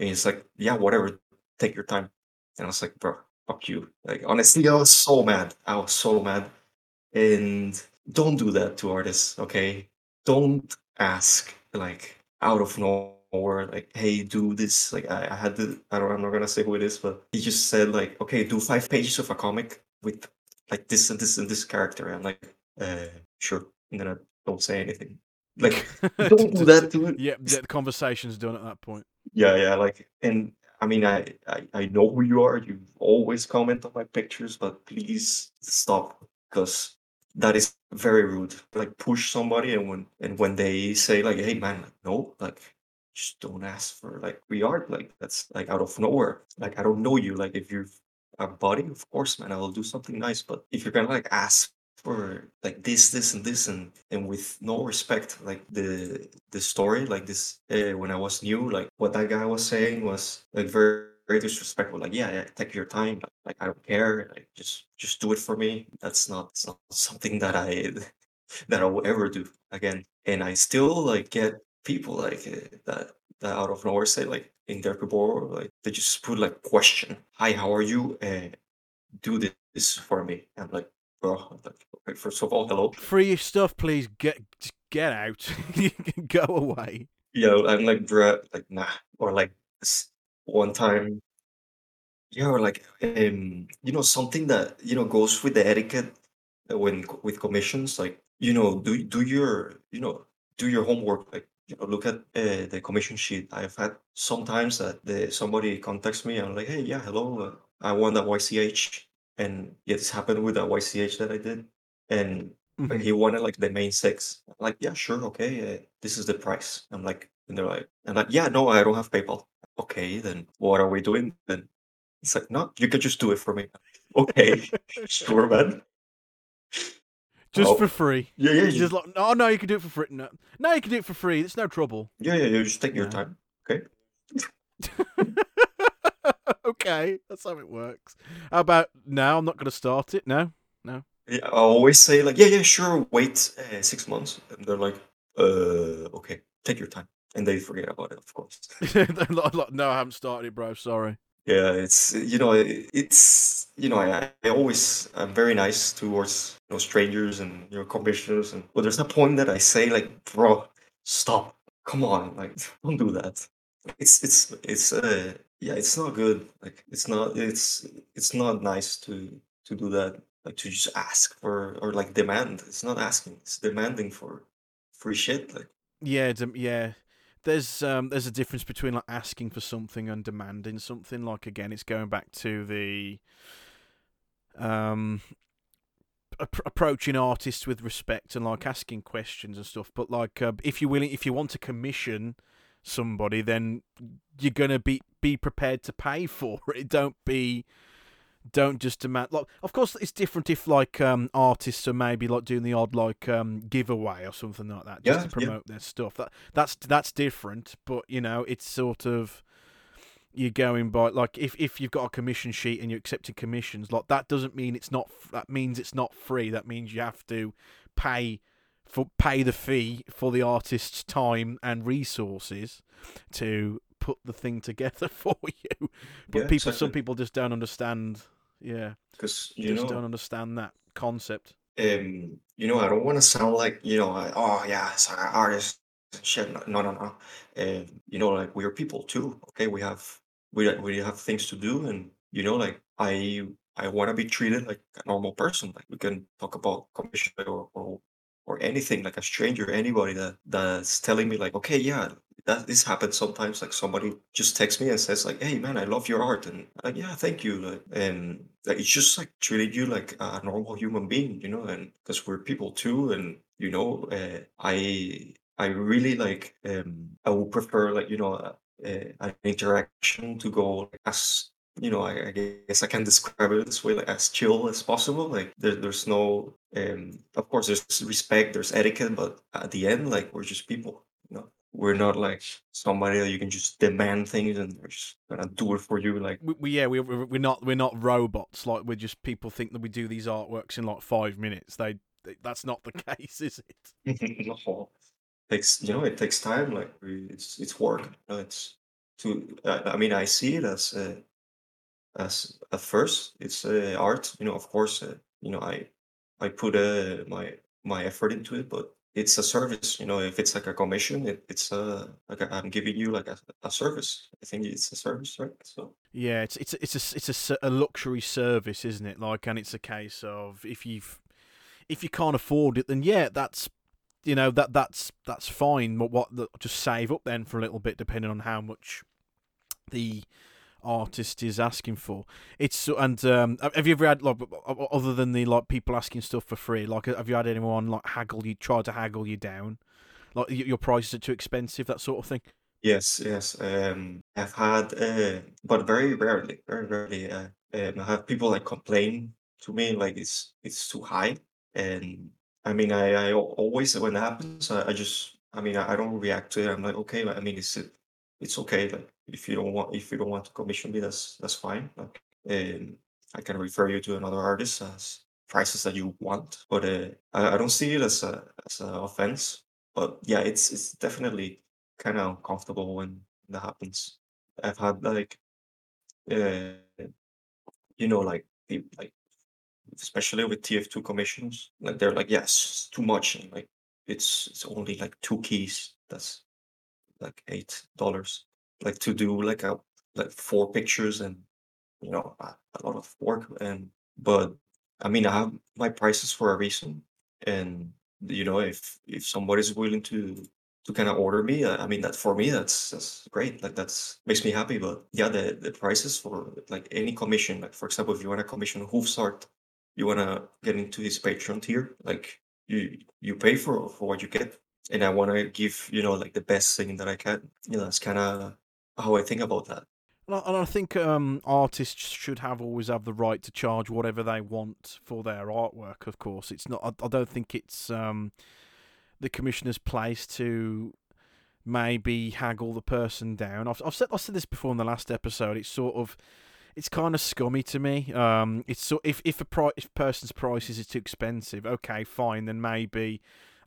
And it's like, yeah, whatever, take your time. And I was like, bro, fuck you. Like honestly, I was so mad. I was so mad. And don't do that to artists, okay? Don't ask like out of nowhere, like, hey, do this. Like I, I had to I don't I'm not gonna say who it is, but he just said like, okay, do five pages of a comic with like this and this and this character. I'm like, uh sure. And then I don't say anything. Like don't do that to it. Yeah, the conversation's done at that point. Yeah, yeah, like, and I mean, I, I I know who you are. You always comment on my pictures, but please stop because that is very rude. Like, push somebody, and when and when they say like, "Hey, man, like, no," like, just don't ask for like we are Like, that's like out of nowhere. Like, I don't know you. Like, if you're a buddy, of course, man, I will do something nice. But if you're gonna like ask for like this, this, and this, and and with no respect, like the the story, like this, uh, when I was new, like what that guy was saying was like very very disrespectful. Like, yeah, yeah, take your time. Like, I don't care. Like, just just do it for me. That's not it's not something that I that I will ever do again. And I still like get people like uh, that that out of nowhere say like in their keyboard, like they just put like question, hi, how are you? Uh, do this for me. I'm like, like, first of all, hello. Free stuff, please. Get get out. Go away. Yeah, I'm like, bruh, like nah. Or like one time, yeah, or like um, you know, something that you know goes with the etiquette when with commissions, like you know, do do your you know do your homework, like you know, look at uh, the commission sheet. I've had sometimes that the somebody contacts me and I'm like, hey, yeah, hello, uh, I want a YCH, and yeah, this happened with a YCH that I did, and Mhm. he wanted like the main six. I'm like, yeah, sure, okay, uh, this is the price. I'm like, and they're like, I'm like, yeah, no, I don't have PayPal. Okay, then what are we doing then? It's like, no, you can just do it for me. Okay, sure, man. Just Oh, for free. yeah, yeah, just like, no, no, you can do it for free. No, no, you can do it for free. It's no trouble. yeah, yeah, you just take your time. Okay. okay, that's how it works. How about now? I'm not going to start it. No, no. Yeah, I always say like, yeah, yeah, sure, wait uh, six months, and they're like, uh, okay, take your time, and they forget about it, of course. They're like, like, no, I haven't started it, bro. Sorry. Yeah, it's you know it's you know I, I always I'm very nice towards you know strangers and you know commissioners and but there's a point that I say like bro stop come on like don't do that it's it's it's uh yeah it's not good like it's not it's it's not nice to to do that like to just ask for or like demand it's not asking it's demanding for free shit like Yeah, yeah. There's um, there's a difference between like asking for something and demanding something. Like again, it's going back to the um approaching artists with respect and like asking questions and stuff. But like, uh, if you willing, if you want to commission somebody, then you're gonna be be prepared to pay for it. Don't be don't just demand like of course it's different if like um artists are maybe like doing the odd like um giveaway or something like that just Yeah, to yeah. promote their stuff that that's that's different but you know it's sort of you're going by like if, if you've got a commission sheet and you're accepting commissions like that doesn't mean it's not that means it's not free that means you have to pay for pay the fee for the artist's time and resources to put the thing together for you but Yeah, people some people just don't understand yeah Because you just know, don't understand that concept um, you know, I don't want to sound like you know, like, oh yeah, it's an artist. Shit, no, no, no. Um, you know, like we're people too. Okay, we have we we have things to do, and you know, like I I want to be treated like a normal person. Like we can talk about commission or or or anything, like a stranger, anybody that that's telling me like, okay, yeah, that this happens sometimes. Like somebody just texts me and says like, hey man, I love your art, and like yeah, thank you. Like, and like, it's just like treating you like a normal human being, you know, and because we're people too, and you know, uh, I I really like um I would prefer like you know uh, an interaction to go like, as you know I, I guess I can describe it this way like as chill as possible. Like there, there's no um of course there's respect, there's etiquette, but at the end like we're just people, you know. We're not like somebody that you can just demand things and they're just gonna do it for you. Like we, we yeah we, we- we're not we're not robots like we're just people think that we do these artworks in like five minutes they, they that's not the case is it no, takes you know it takes time. Like we, it's it's work. You know, it's to. I I mean, I see it as uh, as at first it's uh, art. You know, of course, uh, you know I I put uh, my my effort into it, but it's a service. You know, if it's like a commission, it, it's uh like i I'm giving you like a, a service. I think it's a service, right? So Yeah, it's it's it's a it's a, a luxury service, isn't it? Like, and it's a case of if you've if you can't afford it, then yeah, that's you know that that's that's fine. But what the, just save up then for a little bit, depending on how much the artist is asking for. It's and um, have you ever had like other than the like people asking stuff for free? Like, have you had anyone like haggle you, try to haggle you down? Like your prices are too expensive, that sort of thing. Yes, yes. Um, I've had, uh, but very rarely, very rarely. Uh, um, I have people like complain to me like it's it's too high, and I mean, I I always when that happens, I, I just, I mean, I, I don't react to it. I'm like, okay, I mean, it's it's okay. Like if you don't want if you don't want to commission me, that's that's fine. Like, um, I can refer you to another artist as prices that you want, but uh, I, I don't see it as a as an offense. But yeah, it's it's definitely kind of uncomfortable when that happens. I've had like, uh, you know, like like especially with TF2 commissions, like they're like, yes, it's too much, and like it's it's only like two keys. That's like eight dollars. Like to do like a like four pictures and you know a, a lot of work. And but I mean, I have my prices for a reason, and you know, if if somebody's willing to to kind of order me, uh, I mean, that for me, that's that's great. Like that's makes me happy. But yeah, the the prices for like any commission, like for example, if you want to commission hoofs art, you want to get into this Patreon tier, like you you pay for for what you get, and I want to give you know like the best thing that I can. You know, that's kind of how I think about that. And I, think um, artists should have always have the right to charge whatever they want for their artwork. Of course, it's not. I, I don't think it's um, the commissioner's place to maybe haggle the person down. I've, I've said I said this before in the last episode. It's sort of it's kind of scummy to me. Um, it's so if if a pri- if person's prices is too expensive, okay, fine, then maybe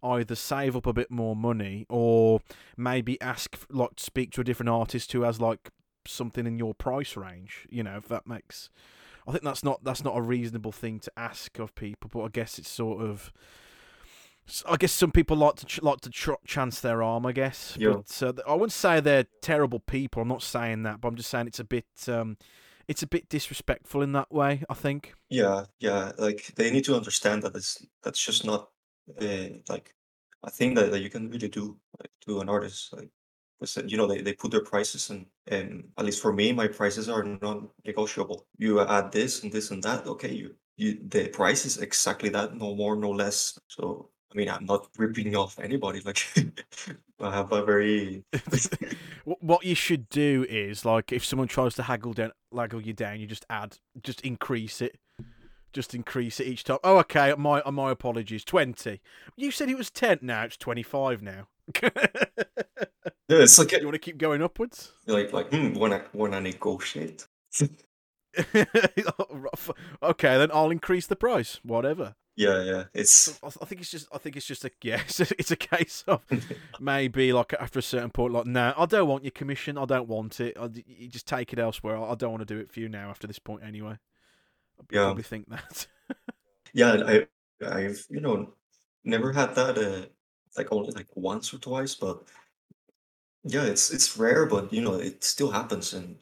either save up a bit more money or maybe ask like speak to a different artist who has like something in your price range. You know, if that makes. I think that's not that's not a reasonable thing to ask of people, but I guess it's sort of. I guess some people like to ch- like to tr- chance their arm. I guess, Yeah. but uh, I wouldn't say they're terrible people. I'm not saying that, but I'm just saying it's a bit um, it's a bit disrespectful in that way. I think. Yeah, yeah. Like they need to understand that it's that's just not uh, like a thing that, that you can really do like, to an artist. Like, you know they, they put their prices and and at least for me, my prices are non-negotiable. You add this and this and that. Okay, you you the price is exactly that, no more, no less. So I mean, I'm not ripping off anybody. Like I have a very what you should do is like if someone tries to haggle down, haggle you down, you just add, just increase it, just increase it each time. Oh, okay. My my apologies. Twenty. You said it was ten. Now it's twenty five. Now. yeah, it's like you want to keep going upwards? like like hmm, when I when I negotiate. okay, then I'll increase the price. Whatever. Yeah, yeah. It's I, think it's just. I think it's just a yeah. It's a, it's a case of maybe like after a certain point, like no, I don't want your commission. I don't want it. I, you just take it elsewhere. I, I don't want to do it for you now. After this point, anyway. Yeah. probably think that. yeah, I I've you know never had that uh like only like once or twice, but yeah, it's it's rare, but you know it still happens, and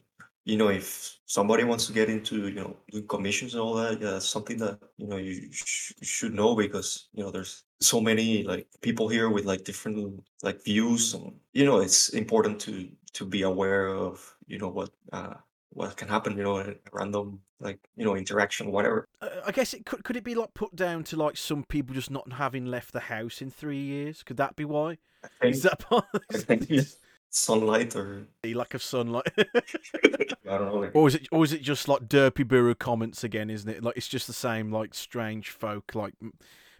you know if somebody wants to get into you know doing commissions and all that, yeah, that's something that you know you, sh- you should know because you know there's so many like people here with like different like views, and you know it's important to to be aware of you know what uh what can happen, you know, a random like you know interaction, whatever. Uh, I guess it could. Could it be like put down to like some people just not having left the house in three years? Could that be why? I think, Is that part? I think it's sunlight or the lack of sunlight, I don't know. Like, or is it? Or is it just like Derpibooru comments again? Isn't it? Like it's just the same like strange folk like m-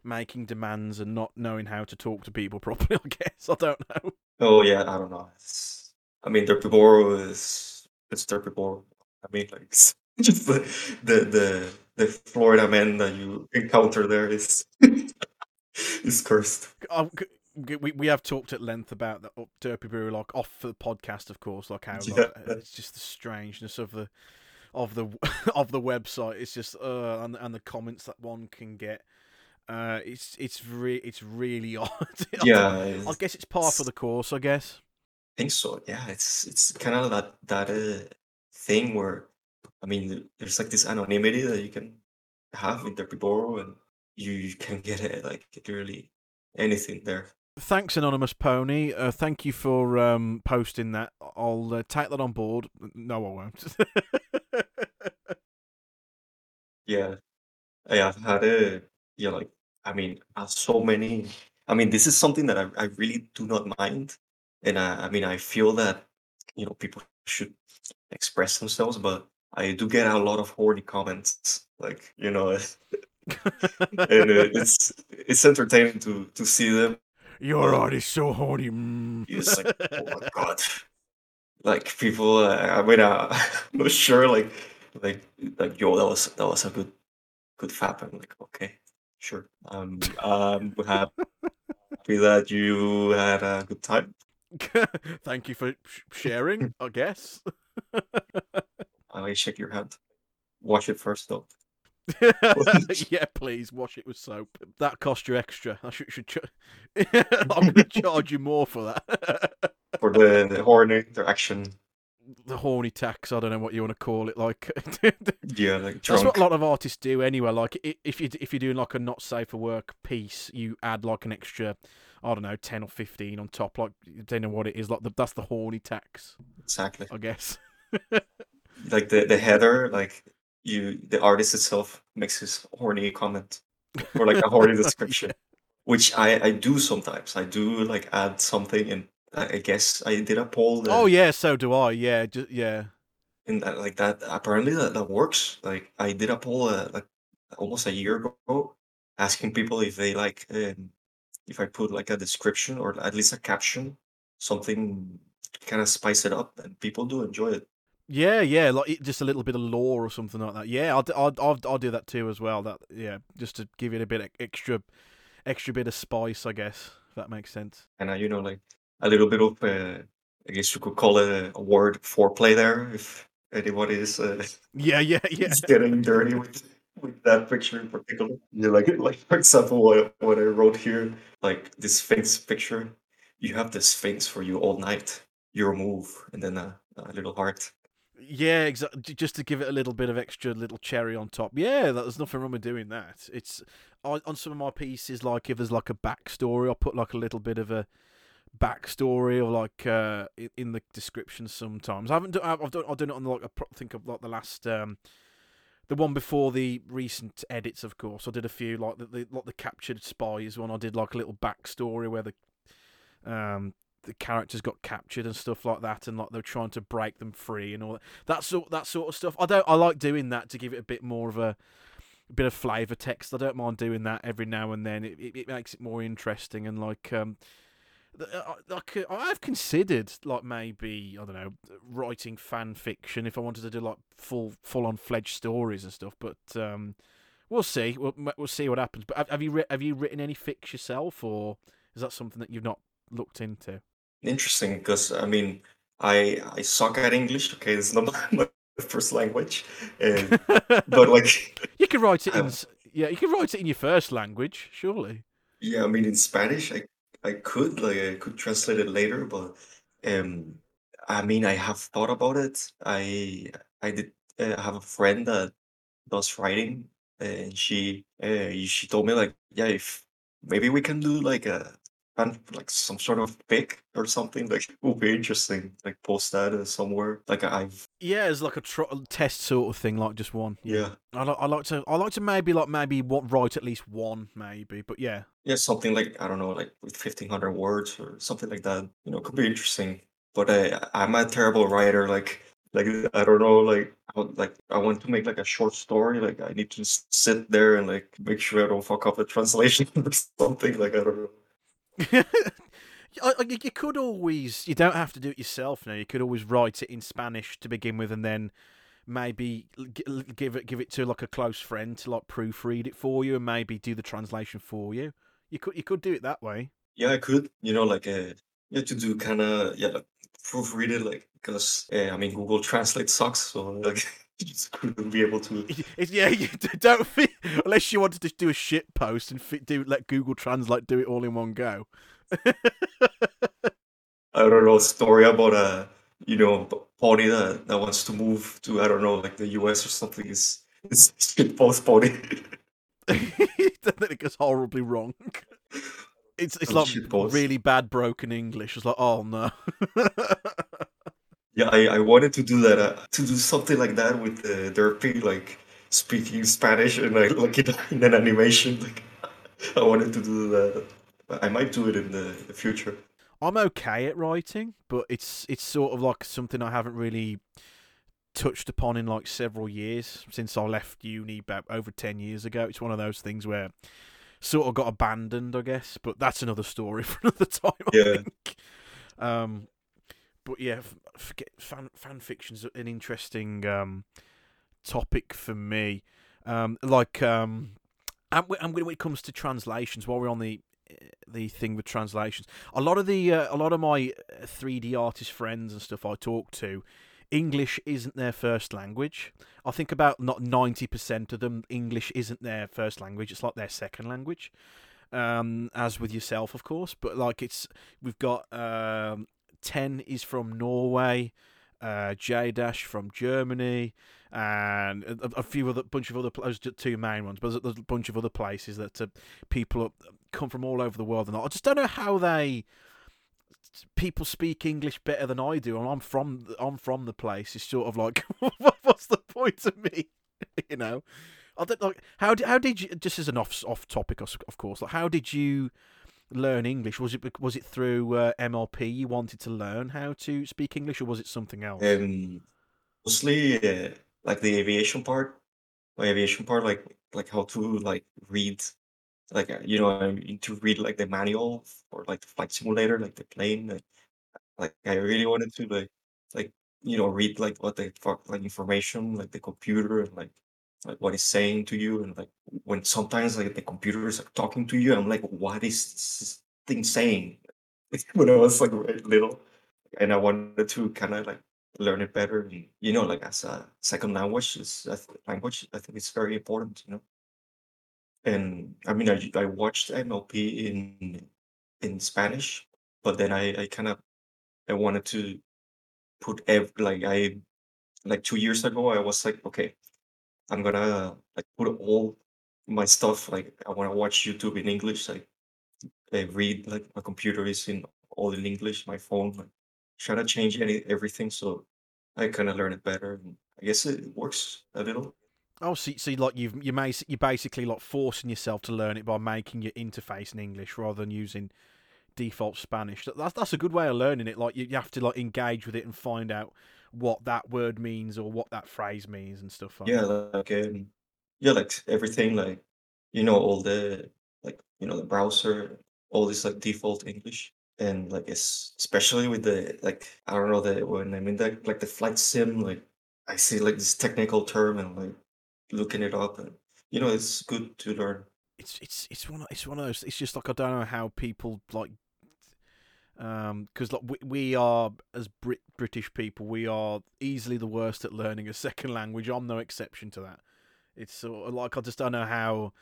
making demands and not knowing how to talk to people properly. I guess I don't know. oh yeah, I don't know. It's, I mean, Derpibooru is it's Derpibooru. I mean, like just the the the the Florida man that you encounter there is is cursed. I, g- we we have talked at length about the up Derpibooru like off the podcast, of course. Like how Yeah. like, it's just the strangeness of the of the of the website. It's just uh and and the comments that one can get. Uh, it's it's re- it's really odd. I Yeah, I it's- guess it's par for the course. I guess. I think so. Yeah, it's it's kind of that that uh, thing where I mean, there's like this anonymity that you can have with in Derpibooru, and you can get it like literally anything there. Thanks, anonymous pony. Uh, thank you for um, posting that. I'll uh, take that on board. No, I won't. Yeah, yeah, I've had a yeah, like I mean, uh, so many. I mean, this is something that I, I really do not mind, and I, I mean, I feel that you know people should express themselves, but I do get a lot of horny comments, like you know, and uh, it's it's entertaining to to see them. Your art is so horny. mm. It's like, oh my god, like people. Uh, I mean, uh, I'm not sure, like like like yo, that was that was a good good fap. I'm like, okay, sure. Um, I'm happy that you had a good time. Thank you for sh- sharing. I guess. I shake your hand. Wash it first, though. yeah, please wash it with soap. That cost you extra. I should. should ch- I'm going to charge you more for that. For the, the horny interaction. the horny tax. I don't know what you want to call it. Like Yeah, like that's what a lot of artists do anyway. Like if you if you're doing like a not safe for work piece, you add like an extra. I don't know, ten or fifteen on top. Like, don't know what it is. Like, the, that's the horny tax, Exactly. I guess. Like the, the header, like you, the artist itself makes his horny comment or like a horny description, which I, I do sometimes. I do like add something and I I guess I did a poll that, Oh yeah, so do I. Yeah, just, yeah. and that, like that apparently that, that works. Like I did a poll uh, like almost a year ago asking people if they like um, if I put like a description or at least a caption, something kind of spice it up and people do enjoy it. Yeah, yeah, like just a little bit of lore or something like that. Yeah, I'll, I'll, I'll, I'll do that too as well. That yeah, just to give it a bit of extra, extra bit of spice, I guess. If that makes sense. and uh, you know like a little bit of uh, I guess you could call it a, word foreplay there if anybody is, uh, Yeah, yeah, yeah. getting dirty with with that picture in particular. Yeah, like like for example what, what I wrote here, like this Sphinx picture, you have the Sphinx for you all night. Your move, and then a, a little heart. Yeah, exactly. Just to give it a little bit of extra little cherry on top. Yeah, there's nothing wrong with doing that. It's on some of my pieces, like if there's like a backstory, I'll put like a little bit of a backstory or like uh in, the description sometimes. I haven't done I've done I've done it on like I think of like the last um the one before the recent edits, of course. I did a few like the, the like the captured spies one. I did like a little backstory where the um the characters got captured and stuff like that, and like they're trying to break them free and all that. That sort that sort of stuff. I don't. I like doing that to give it a bit more of a, a bit of flavour text. I don't mind doing that every now and then. It it, it makes it more interesting and like um. Uh, Like uh, I've considered, like maybe I don't know, writing fan fiction if I wanted to do like full full on fledged stories and stuff. But um, we'll see. We'll we'll see what happens. But have, you have you written any fics yourself, or is that something that you've not looked into? Interesting, because I mean, I I suck at English. Okay, it's not my first language, and but like, you can write it in Um, yeah, you can write it in your first language, surely. yeah, I mean, in Spanish, I I could like I could translate it later, but um, I mean, I have thought about it. I I did uh, have a friend that does writing, and she uh, she told me like, yeah, if maybe we can do like a fan- like some sort of pic or something like would be interesting. Like post that somewhere. Like I've Yeah, it's like a tr- test sort of thing, like just one. yeah. I like I like to I like to maybe like maybe what write at least one maybe, but yeah. Yeah, something like I don't know, like with fifteen hundred words or something like that. You know, could be interesting. But uh, I, I'm a terrible writer. Like, like I don't know. Like, I would- like I want to make like a short story. Like, I need to sit there and like make sure I don't fuck up the translation or something. Like, I don't know. You could always you don't have to do it yourself now. You could always write it in Spanish to begin with, and then maybe l- gi- l- give it give it to like a close friend to like proofread it for you, and maybe do the translation for you. You could you could do it that way. Yeah, I could. You know, like uh, yeah, to do kind of yeah, like proofread it. Like, because uh, I mean, Google Translate sucks. So like, you just couldn't be able to. Yeah, you don't unless you wanted to do a shit post and fit, do let Google Translate do it all in one go. I don't know, story about a you know p- pony that, that wants to move to I don't know like the US or something is is shit post pony. then it goes horribly wrong. It's it's Oh, like shitpost. really bad broken English. It's like oh no. yeah, I, I wanted to do that uh, to do something like that with the Derpy like speaking Spanish and like like in, in an animation like I wanted to do that. I might do it in the, the future. I'm okay at writing, but it's it's sort of like something I haven't really touched upon in like several years since I left uni about over ten years ago. It's one of those things where sort of got abandoned, I guess. But that's another story for another time. I Yeah. think. Um, but yeah, forget fan fan fiction's an interesting um topic for me. Um, like um, and when it comes to translations, while we're on the the thing with translations, a lot of the uh, a lot of my three D artist friends and stuff I talk to, English isn't their first language. I think about not ninety percent of them, English isn't their first language. It's like their second language. Um, as with yourself, of course, but like it's we've got um, ten is from Norway, uh, J Dash from Germany, and a, a few other bunch of other those two main ones, but there's, a bunch of other places that uh, people come from all over the world, and I just don't know how they people speak English better than I do, and I'm from I'm from the place. It's sort of like, what's the point of me? you know, I don't like how did how did you just as an off off topic of course like how did you learn English? Was it was it through uh, MLP you wanted to learn how to speak English, or was it something else? Um, mostly uh, like the aviation part. My aviation part, like like how to like read, like uh, you know, I need to read like the manual for like the flight simulator, like the plane. Like, like I really wanted to like like you know read like what the fuck like information, like the computer and like like what it's saying to you, and like when sometimes like the computer is like talking to you, I'm like, what is this thing saying? when I was like little, and I wanted to kind of like learn it better. And, you know, like as a second language, is language. I think it's very important. You know, and I mean, I I watched MLP in in Spanish, but then I I kind of I wanted to put ev like I like two years ago I was like, okay, I'm gonna like put all my stuff like I want to watch YouTube in English. Like I read like my computer is in all in English. My phone, like, try to change any everything so I kind of learn it better. And I guess it works a little. Oh, so, so like you've you may you're basically like forcing yourself to learn it by making your interface in English rather than using default Spanish. That's that's a good way of learning it. Like you, you have to like engage with it and find out what that word means or what that phrase means and stuff like Yeah, that. like um, yeah, like everything, like you know, all the like you know the browser, all this like default English, and like especially with the like I don't know the when I'm in the like the flight sim, like I see like this technical term and like looking it up, and you know, it's good to learn. It's it's it's one of, it's one of those. It's just like I don't know how people like um because like we, we are as Brit- British people we are easily the worst at learning a second language. I'm no exception to that. It's sort of like I just don't know how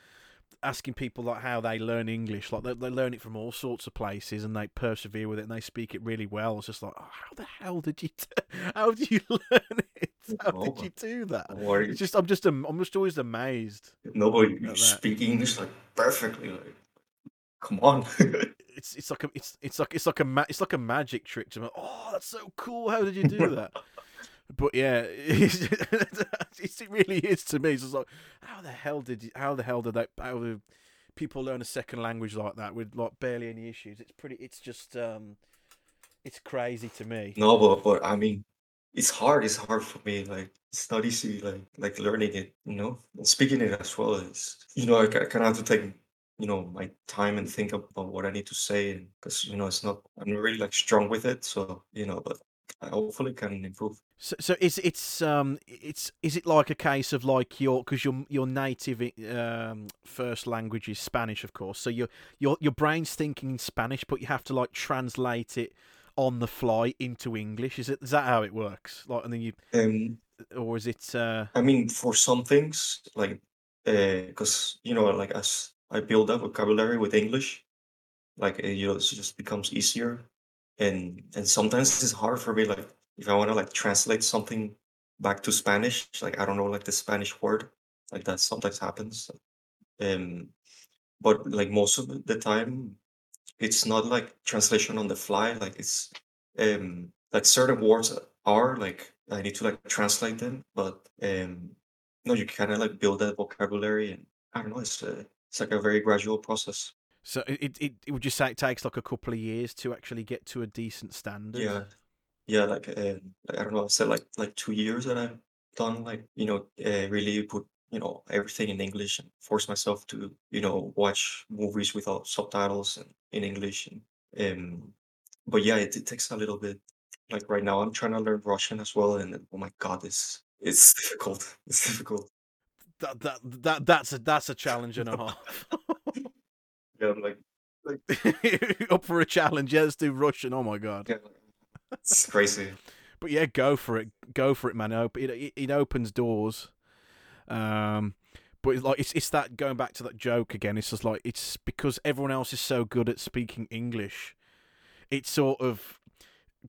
asking people like how they learn English, like they, they learn it from all sorts of places and they persevere with it and they speak it really well. It's just like, oh, how the hell did you, t- how did you learn it? How did you do that? It's just, I'm just, I'm just always amazed nobody at you speak English like perfectly. Like, come on. It's, it's like a, it's, it's like, it's like a, ma- it's like a magic trick to me. Oh, that's so cool. How did you do that? But yeah, it's, it really is to me. It's like, how the hell did you? How the hell did that? How do people learn a second language like that with like barely any issues? It's pretty. It's just, um, it's crazy to me. No, but but I mean, it's hard. It's hard for me. Like it's not easy. Like like learning it. You know, and speaking it as well is. You know, I, kind of have to take you know my time and think about what I need to say, because you know it's not. I'm really like strong with it. So you know, but hopefully can improve. So, so is it's um it's is it like a case of like your because your your native um first language is Spanish, of course. So your your your brain's thinking in Spanish, but you have to like translate it on the fly into English. Is it is that how it works? Like, and then you Um, or is it uh I mean, for some things, like, because you know, like as I build up vocabulary with English, like uh, you know, it just becomes easier, and and sometimes it's hard for me, like if I want to like translate something back to Spanish, like I don't know, like the Spanish word, like that sometimes happens. Um, but like most of the time, it's not like translation on the fly. Like it's um like certain words are like I need to like translate them, but um no, you kind of like build that vocabulary, and I don't know. It's it's like a very gradual process. So it, it it would you say it takes like a couple of years to actually get to a decent standard? Yeah, yeah. Like, uh, like I don't know. I said like like two years that I've done like you know uh, really put you know everything in English and force myself to you know watch movies without subtitles and in English. And um, but yeah, it, it takes a little bit. Like right now, I'm trying to learn Russian as well, and oh my God, it's it's difficult. It's difficult. That that that that's a that's a challenge and a half. Yeah, I'm like like Up for a challenge? Yeah, let's do Russian. Oh my god. yeah, it's crazy. but yeah, go for it. Go for it, man. It it, it opens doors. Um, but it's like it's it's that going back to that joke again. It's just like it's because everyone else is so good at speaking English. It's sort of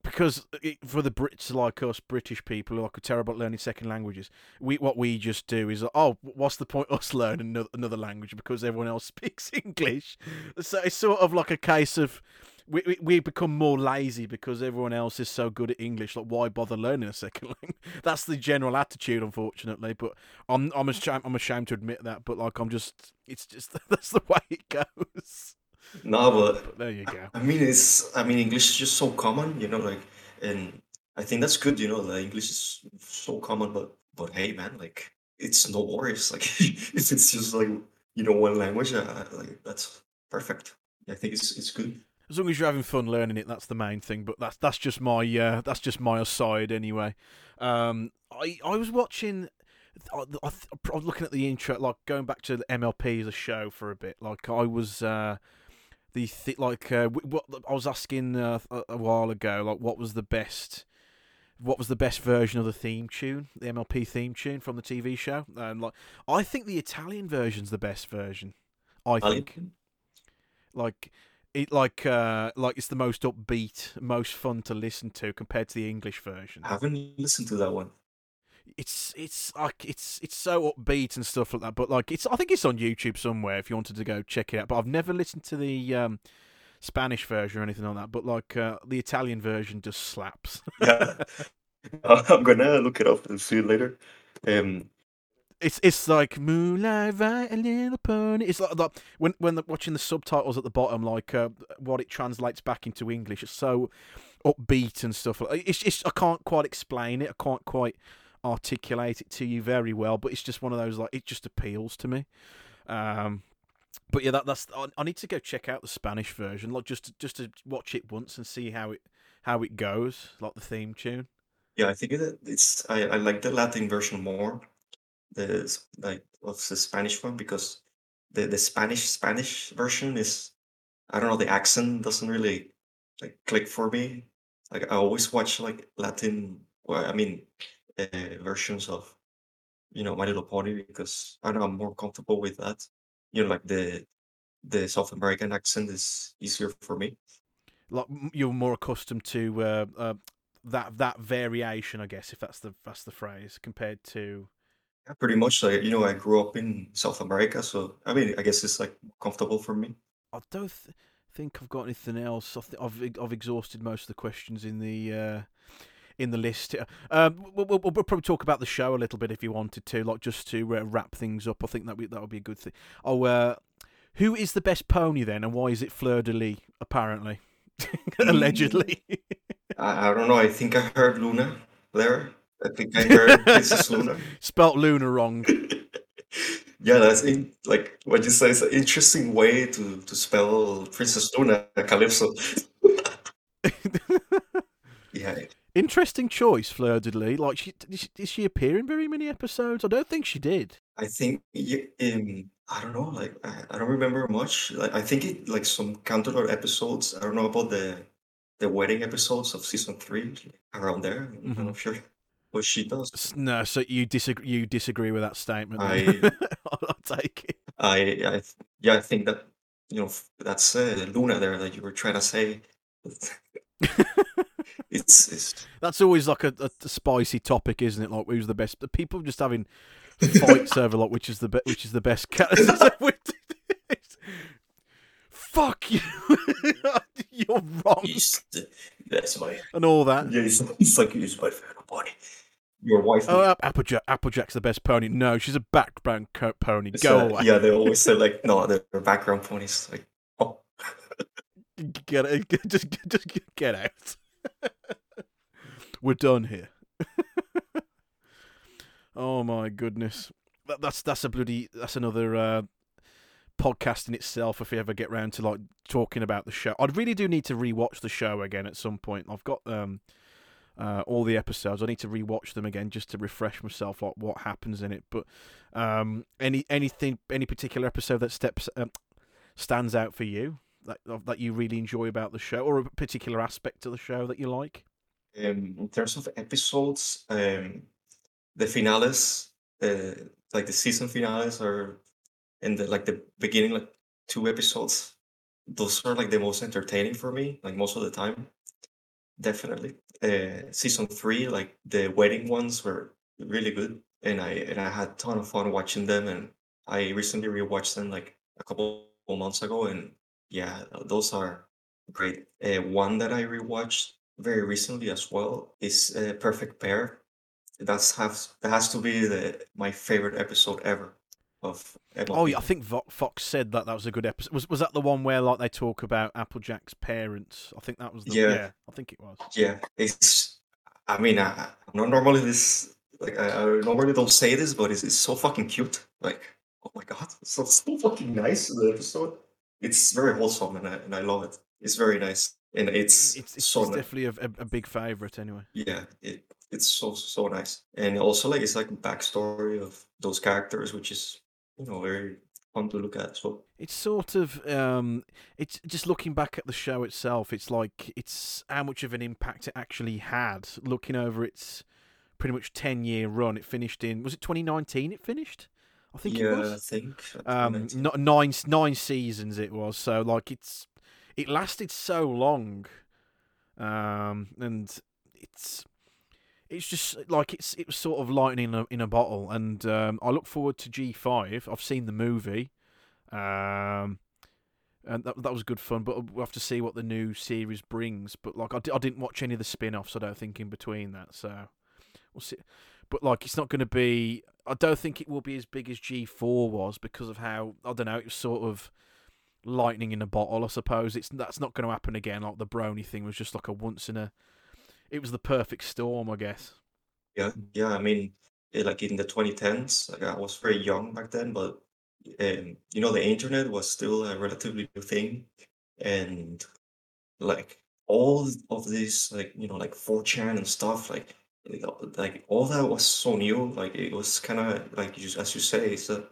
because uh, it, for the Brits like us, British people who are like terrible at learning second languages. We what we just do is oh, what's the point us learning another, another language because everyone else speaks English. So it's sort of like a case of we, we we become more lazy because everyone else is so good at English. Like, why bother learning a second language? That's the general attitude, unfortunately. But I'm I'm ashamed I'm ashamed to admit that. But like, I'm just it's just that's the way it goes. No, but there you go. I mean, it's I mean, English is just so common, you know, like, and I think that's good, you know, the English is so common, but but hey, man, like, it's no worries, like, if it's just like you know one language, uh, like that's perfect. I think it's it's good. As long as you're having fun learning it, that's the main thing. But that's that's just my uh, that's just my aside anyway. Um, I I was watching. I, I, I was looking at the intro, like going back to the MLP as a show for a bit. Like I was, uh, the th- like uh, what I was asking uh, a, while ago, like what was the best, what was the best version of the theme tune, the MLP theme tune from the TV show? And like I think the Italian version's the best version. I think like it like uh like it's the most upbeat most fun to listen to compared to the english version I haven't listened to that one. It's it's like it's it's so upbeat and stuff like that but like it's i think it's on youtube somewhere if you wanted to go check it out but i've never listened to the um spanish version or anything like that but like uh, the italian version just slaps Yeah, I'm gonna look it up and see it later. Um, It's it's like moonlight, right, a little pony. It's like, like when when the, watching the subtitles at the bottom, like uh, what it translates back into English. It's so upbeat and stuff. It's it's I can't quite explain it. I can't quite articulate it to you very well. But it's just one of those like it just appeals to me. Um, but yeah, that that's I, need to go check out the Spanish version, like just to, just to watch it once and see how it how it goes, like the theme tune. Yeah, I think it, it's I, I like the Latin version more, the like of the Spanish one because the the Spanish Spanish version is I don't know the accent doesn't really like click for me. Like I always watch like Latin, well, I mean, uh, versions of you know My Little Pony because I know I'm more comfortable with that. You know, like the the South American accent is easier for me. Like you're more accustomed to uh, uh, that that variation, I guess, if that's the that's the phrase, compared to. Yeah, pretty much. Like you know, I grew up in South America, so I mean, I guess it's like comfortable for me. I don't th- think I've got anything else. I think I've e- I've exhausted most of the questions in the uh, in the list. Um, we'll, we'll, we'll probably talk about the show a little bit if you wanted to, like just to uh, wrap things up. I think that that would be a good thing. Oh, uh, who is the best pony then, and why is it Fleur de Lis? Apparently, allegedly. I, I don't know. I think I heard Luna there. I think I heard Princess Luna. Spelt Luna wrong. yeah, that's in, like what you say is an interesting way to to spell Princess Luna Calypso. yeah, Interesting choice, Fleur de Lis. Like, she, did she appear in very many episodes? I don't think she did. I think um, I don't know. Like I, don't remember much. Like I think it like some counter episodes. I don't know about the the wedding episodes of season three around there. I'm Mhm. not sure what she does. No, so you disagree? You disagree with that statement? I- I'll, I'll take it. I, I yeah, I think that you know that's uh, Luna there that you were trying to say. it's it's That's always like a, a, a spicy topic, isn't it? Like, who's the best? The people just having fights over like which is the be- which is the best cat. Fuck you! You're wrong, it's, that's my and all that. yeah. It's, it's like it's my favorite body. Your wife. Oh, App- Applejack. Applejack's the best pony. No, she's a background co- pony. is, Go uh, away. Yeah, they always say like no, they're background ponies. Like oh, Get it. Just, just get out. We're done here. oh my goodness. That, that's that's a bloody that's another uh, podcast in itself. If we ever get round to like talking about the show, I really do need to rewatch the show again at some point. I've got um uh, all the episodes. I need to rewatch them again just to refresh myself like what happens in it. But um, any anything any particular episode that steps um, stands out for you that that you really enjoy about the show, or a particular aspect of the show that you like? um, in terms of episodes, um, the finales, uh, like the season finales, are in the like the beginning, like two episodes. Those are like the most entertaining for me, like most of the time. Definitely. Uh, season three, like the wedding ones, were really good, and I and I had a ton of fun watching them. And I recently rewatched them like a couple months ago, and yeah, those are great. Uh, one that I rewatched very recently as well is uh, Perfect Pear. That's has that has to be the my favorite episode ever of MLP. Oh yeah, I think Fox said that that was a good episode. Was was that the one where like they talk about Applejack's parents? I think that was the Yeah. I think it was. Yeah, it's. I mean, I, I'm not normally this. Like, I, I normally don't say this, but it's, it's so fucking cute. Like, oh my god, it's so, so fucking nice. The episode. It's very wholesome, and I and I love it. It's very nice, and it's, It's it's, so it's ni- definitely a, a, big favorite anyway. yeah. It it's so so nice, and also like it's like a backstory of those characters, which is you know very fun to look at. So It's sort of um, it's just looking back at the show itself. It's like it's how much of an impact it actually had. Looking over its pretty much ten year run, it finished in was it 2019? It finished, I think yeah, it I think Um, nine nine seasons it was. So like it's it lasted so long, um, and it's it's just like it's it was sort of lightning in a, in a bottle. And um, I look forward to G five. I've seen the movie, um, and that that was good fun. But we'll have to see what the new series brings. But like I, I didn't watch any of the spin offs. I don't think in between that. So we'll see. But like it's not going to be. I don't think it will be as big as G4 was because of how I don't know. It was sort of lightning in a bottle, I suppose. It's that's not going to happen again. Like the Brony thing was just like a once in a. It was the perfect storm, I guess. Yeah, yeah. I mean, eh, like in the 2010s, like I was very young back then, but um, you know, the internet was still a relatively new thing, and like all of this, like you know, like 4chan and stuff, like like uh, all that was so new. Like it was kind of like you, as you say, it's a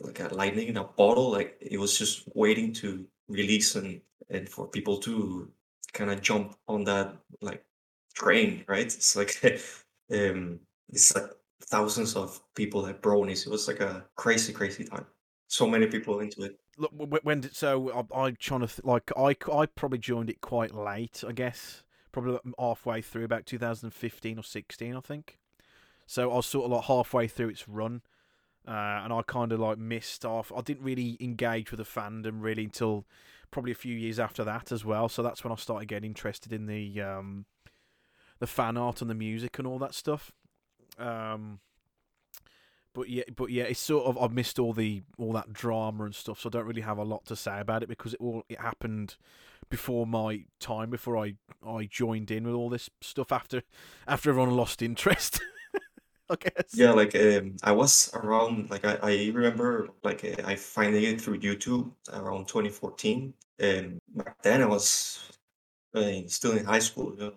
like, a lightning in a bottle. Like it was just waiting to release and and for people to kind of jump on that like train, right? It's like um, it's like thousands of people like bronies. It was like a crazy, crazy time. So many people into it. Look, when did so I, I'm trying to th- like I I probably joined it quite late, I guess, probably halfway through, about 2015 or 16, I think. So I was sort of like halfway through its run, uh, and I kind of like missed off. I didn't really engage with the fandom really until probably a few years after that as well. So that's when I started getting interested in the um, the fan art and the music and all that stuff. Um, but yeah, but yeah, it's sort of I've missed all the all that drama and stuff, so I don't really have a lot to say about it because it all it happened before my time, before I I joined in with all this stuff after after everyone lost interest. I guess. Yeah, like um, I was around, like I, I remember, like uh, I finding it through YouTube around 2014, and back then I was uh, still in high school, you know?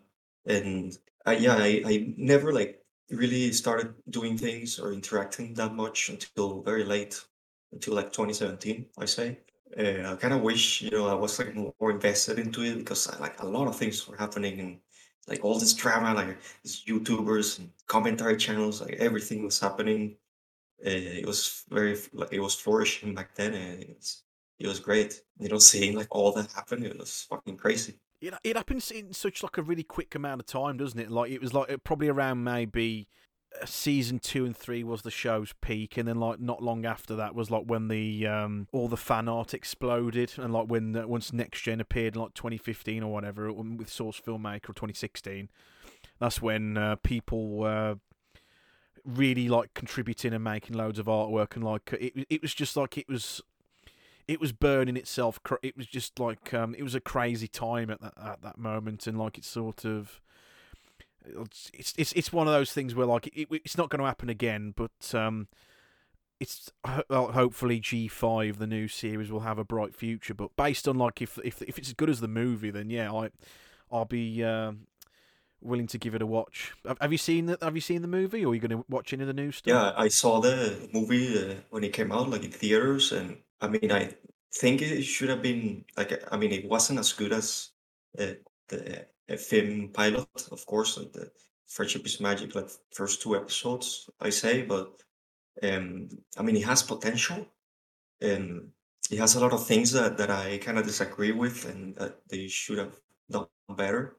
and I, yeah, I, I never like really started doing things or interacting that much until very late, until like 2017, I say. Uh, I kind of wish, you know, I was like more invested into it because uh, like a lot of things were happening and like all this drama, like these YouTubers and commentary channels, like everything was happening. Uh, it was very like it was flourishing back then, and it was it was great. You know, seeing like all that happen, it was fucking crazy. It it happens in such like a really quick amount of time, doesn't it? Like it was like probably around maybe season two and three was the show's peak, and then like not long after that was like when the um all the fan art exploded, and like when once Next Gen appeared in like 2015 or whatever with Source Filmmaker or 2016, that's when uh, people were really like contributing and making loads of artwork, and like it it was just like it was it was burning itself. It was just like um, it was a crazy time at that at that moment, and like it sort of it's it's it's one of those things where like it, it's not going to happen again, but um, it's well, hopefully G five the new series will have a bright future. But based on like if if if it's as good as the movie, then yeah, I I'll be. Uh, willing to give it a watch. Have you seen the Have you seen the movie, or are you going to watch any of the new stuff? Yeah, I saw the movie uh, when it came out, like in theaters, and I mean, I think it should have been like I mean, it wasn't as good as uh, the uh, film pilot, of course, like the Friendship is Magic, like first two episodes, I say, but um, I mean, it has potential, and it has a lot of things that that I kind of disagree with, and that they should have done better.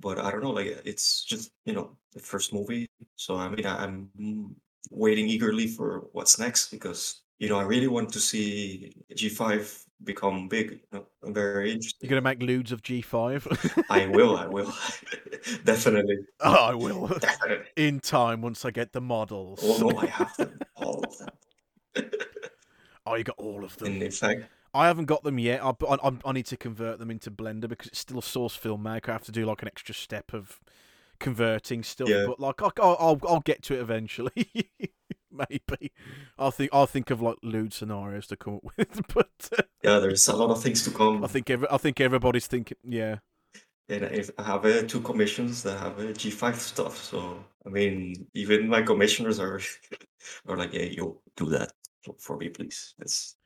But I don't know, like it's just you know the first movie, so I mean, I, I'm waiting eagerly for what's next because you know, I really want to see G5 become big. I'm very interested. You're going to make lewds of G5? I will, I will. Definitely. Oh, I will. Definitely. In time, once I get the models. Oh, no, I have them. All of them. oh, you got all of them. In fact, I haven't got them yet. I, I, I need to convert them into Blender because it's still a source filmmaker. I have to do like an extra step of converting stuff. Yeah. But like, I'll, I'll, I'll get to it eventually. maybe. I'll think I'll think of like lewd scenarios to come up with, but uh, yeah, there's a lot of things to come. I think every, I think everybody's thinking, yeah. And if I have uh, two commissions that have uh, G5 stuff, so I mean, even my commissioners are are like, "Yeah, you do that for me, please." Let's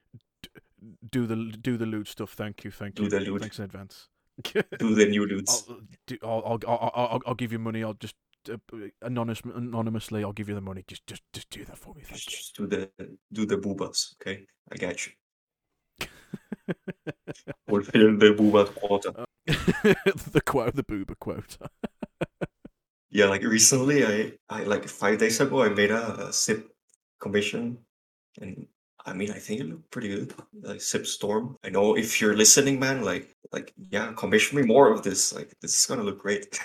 do the do the lewd stuff. Thank you, thank do you. the lewd. Thanks in advance. do the new lewds. I'll, do, I'll, I'll, I'll, I'll give you money. I'll just uh, Uh, uh, anonymous, anonymously, I'll give you the money. Just, just, just do that for me. Thank just do the do the boobas, okay? I got you. Fulfill the booba quota. the quote, the booba quota. yeah, like recently, I, I like five days ago, I made a, a SIP commission, and I mean, I think it looked pretty good. Like SIP Storm. I know if you're listening, man, like, like yeah, commission me more of this. Like, this is gonna look great.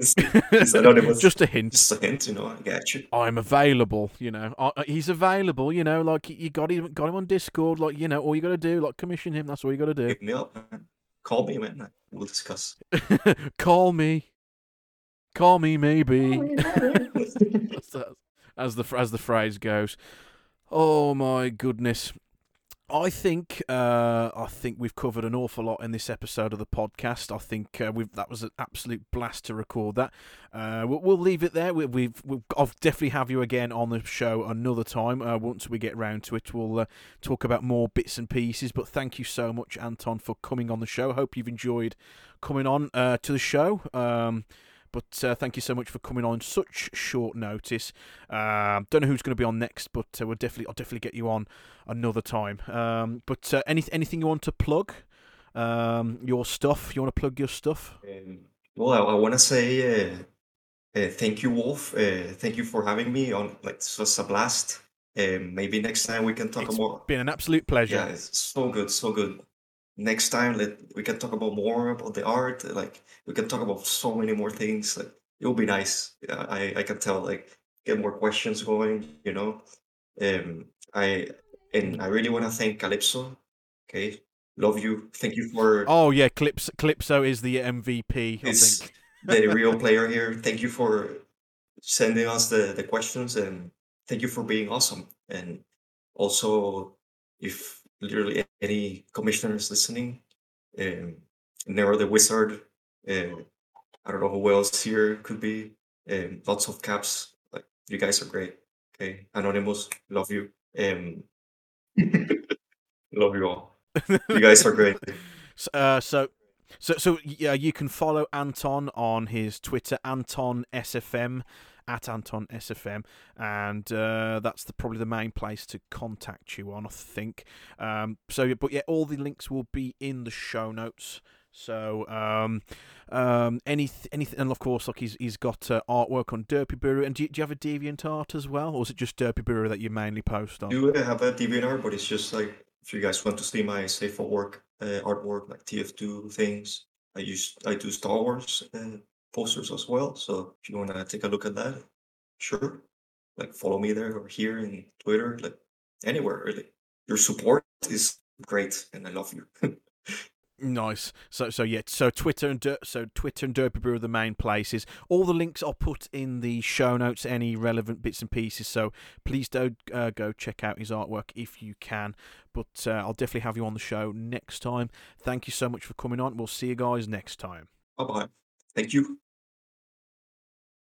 It's, it's anonymous. just a hint. Just a hint, you know. I got you. I'm available, you know. I, I- he's available, you know. Like you got him, got him on Discord. Like you know, all you got to do, like commission him. That's all you got to do. Hit me up, man. Call me, man. We'll discuss. Call me. Call me, maybe. as, the, as the as the phrase goes. Oh my goodness. I think uh, I think we've covered an awful lot in this episode of the podcast. I think uh, that was an absolute blast to record that. Uh, we'll, we'll leave it there. We, we've, we've I'll definitely have you again on the show another time uh, once we get round to it. We'll uh, talk about more bits and pieces. But thank you so much, Anton, for coming on the show. Hope you've enjoyed coming on uh, to the show. Um, but uh, thank you so much for coming on such short notice. Um, don't know who's going to be on next, but uh, we'll definitely I'll definitely get you on another time. Um, but uh, any anything you want to plug? Um, your stuff. You want to plug your stuff? Um, well, I, I want to say uh, uh, thank you, Wolf. Uh, thank you for having me on. Like, this was a blast. Um, maybe next time we can talk It's more. It's been an absolute pleasure. Yeah, it's so good, so good. Next time, let we can talk about more about the art. Like, we can talk about so many more things. Like, it'll be nice. I I can tell. Like, get more questions going. You know, um, I and I really want to thank Calypso. Okay, love you. Thank you for. Oh yeah, Clips Clipso is the MVP. I It's think. the real player here. Thank you for sending us the, the questions and thank you for being awesome. And also, if literally any commissioners listening, um, Nero the Wizard, uh, I don't know who else here could be. Um, lots of caps. Like you guys are great. Okay, Anonymous, love you. Um, love you all. You guys are great. Uh, so, so, so yeah, you can follow Anton on his Twitter, Anton SFM at Anton SFM, and uh, that's the, probably the main place to contact you on. I think. Um, so, but yeah, all the links will be in the show notes. So, um, um, any anything, and of course, like he's he's got uh, artwork on Derpibooru. And do you, do you have a Deviant Art as well, or is it just Derpibooru that you mainly post on? do have a Deviant Art, but it's just like if you guys want to see my safe for work uh, artwork, like TF2 things. I use I do Star Wars uh, posters as well. So if you want to take a look at that, sure. Like follow me there or here in Twitter, like anywhere really. Your support is great, and I love you. Nice. So so yeah. So Twitter and Der- so Twitter and Derpibooru are the main places. All the links are put in the show notes. Any relevant bits and pieces. So please do uh, go check out his artwork if you can. But uh, I'll definitely have you on the show next time. Thank you so much for coming on. We'll see you guys next time. bye bye. Thank you.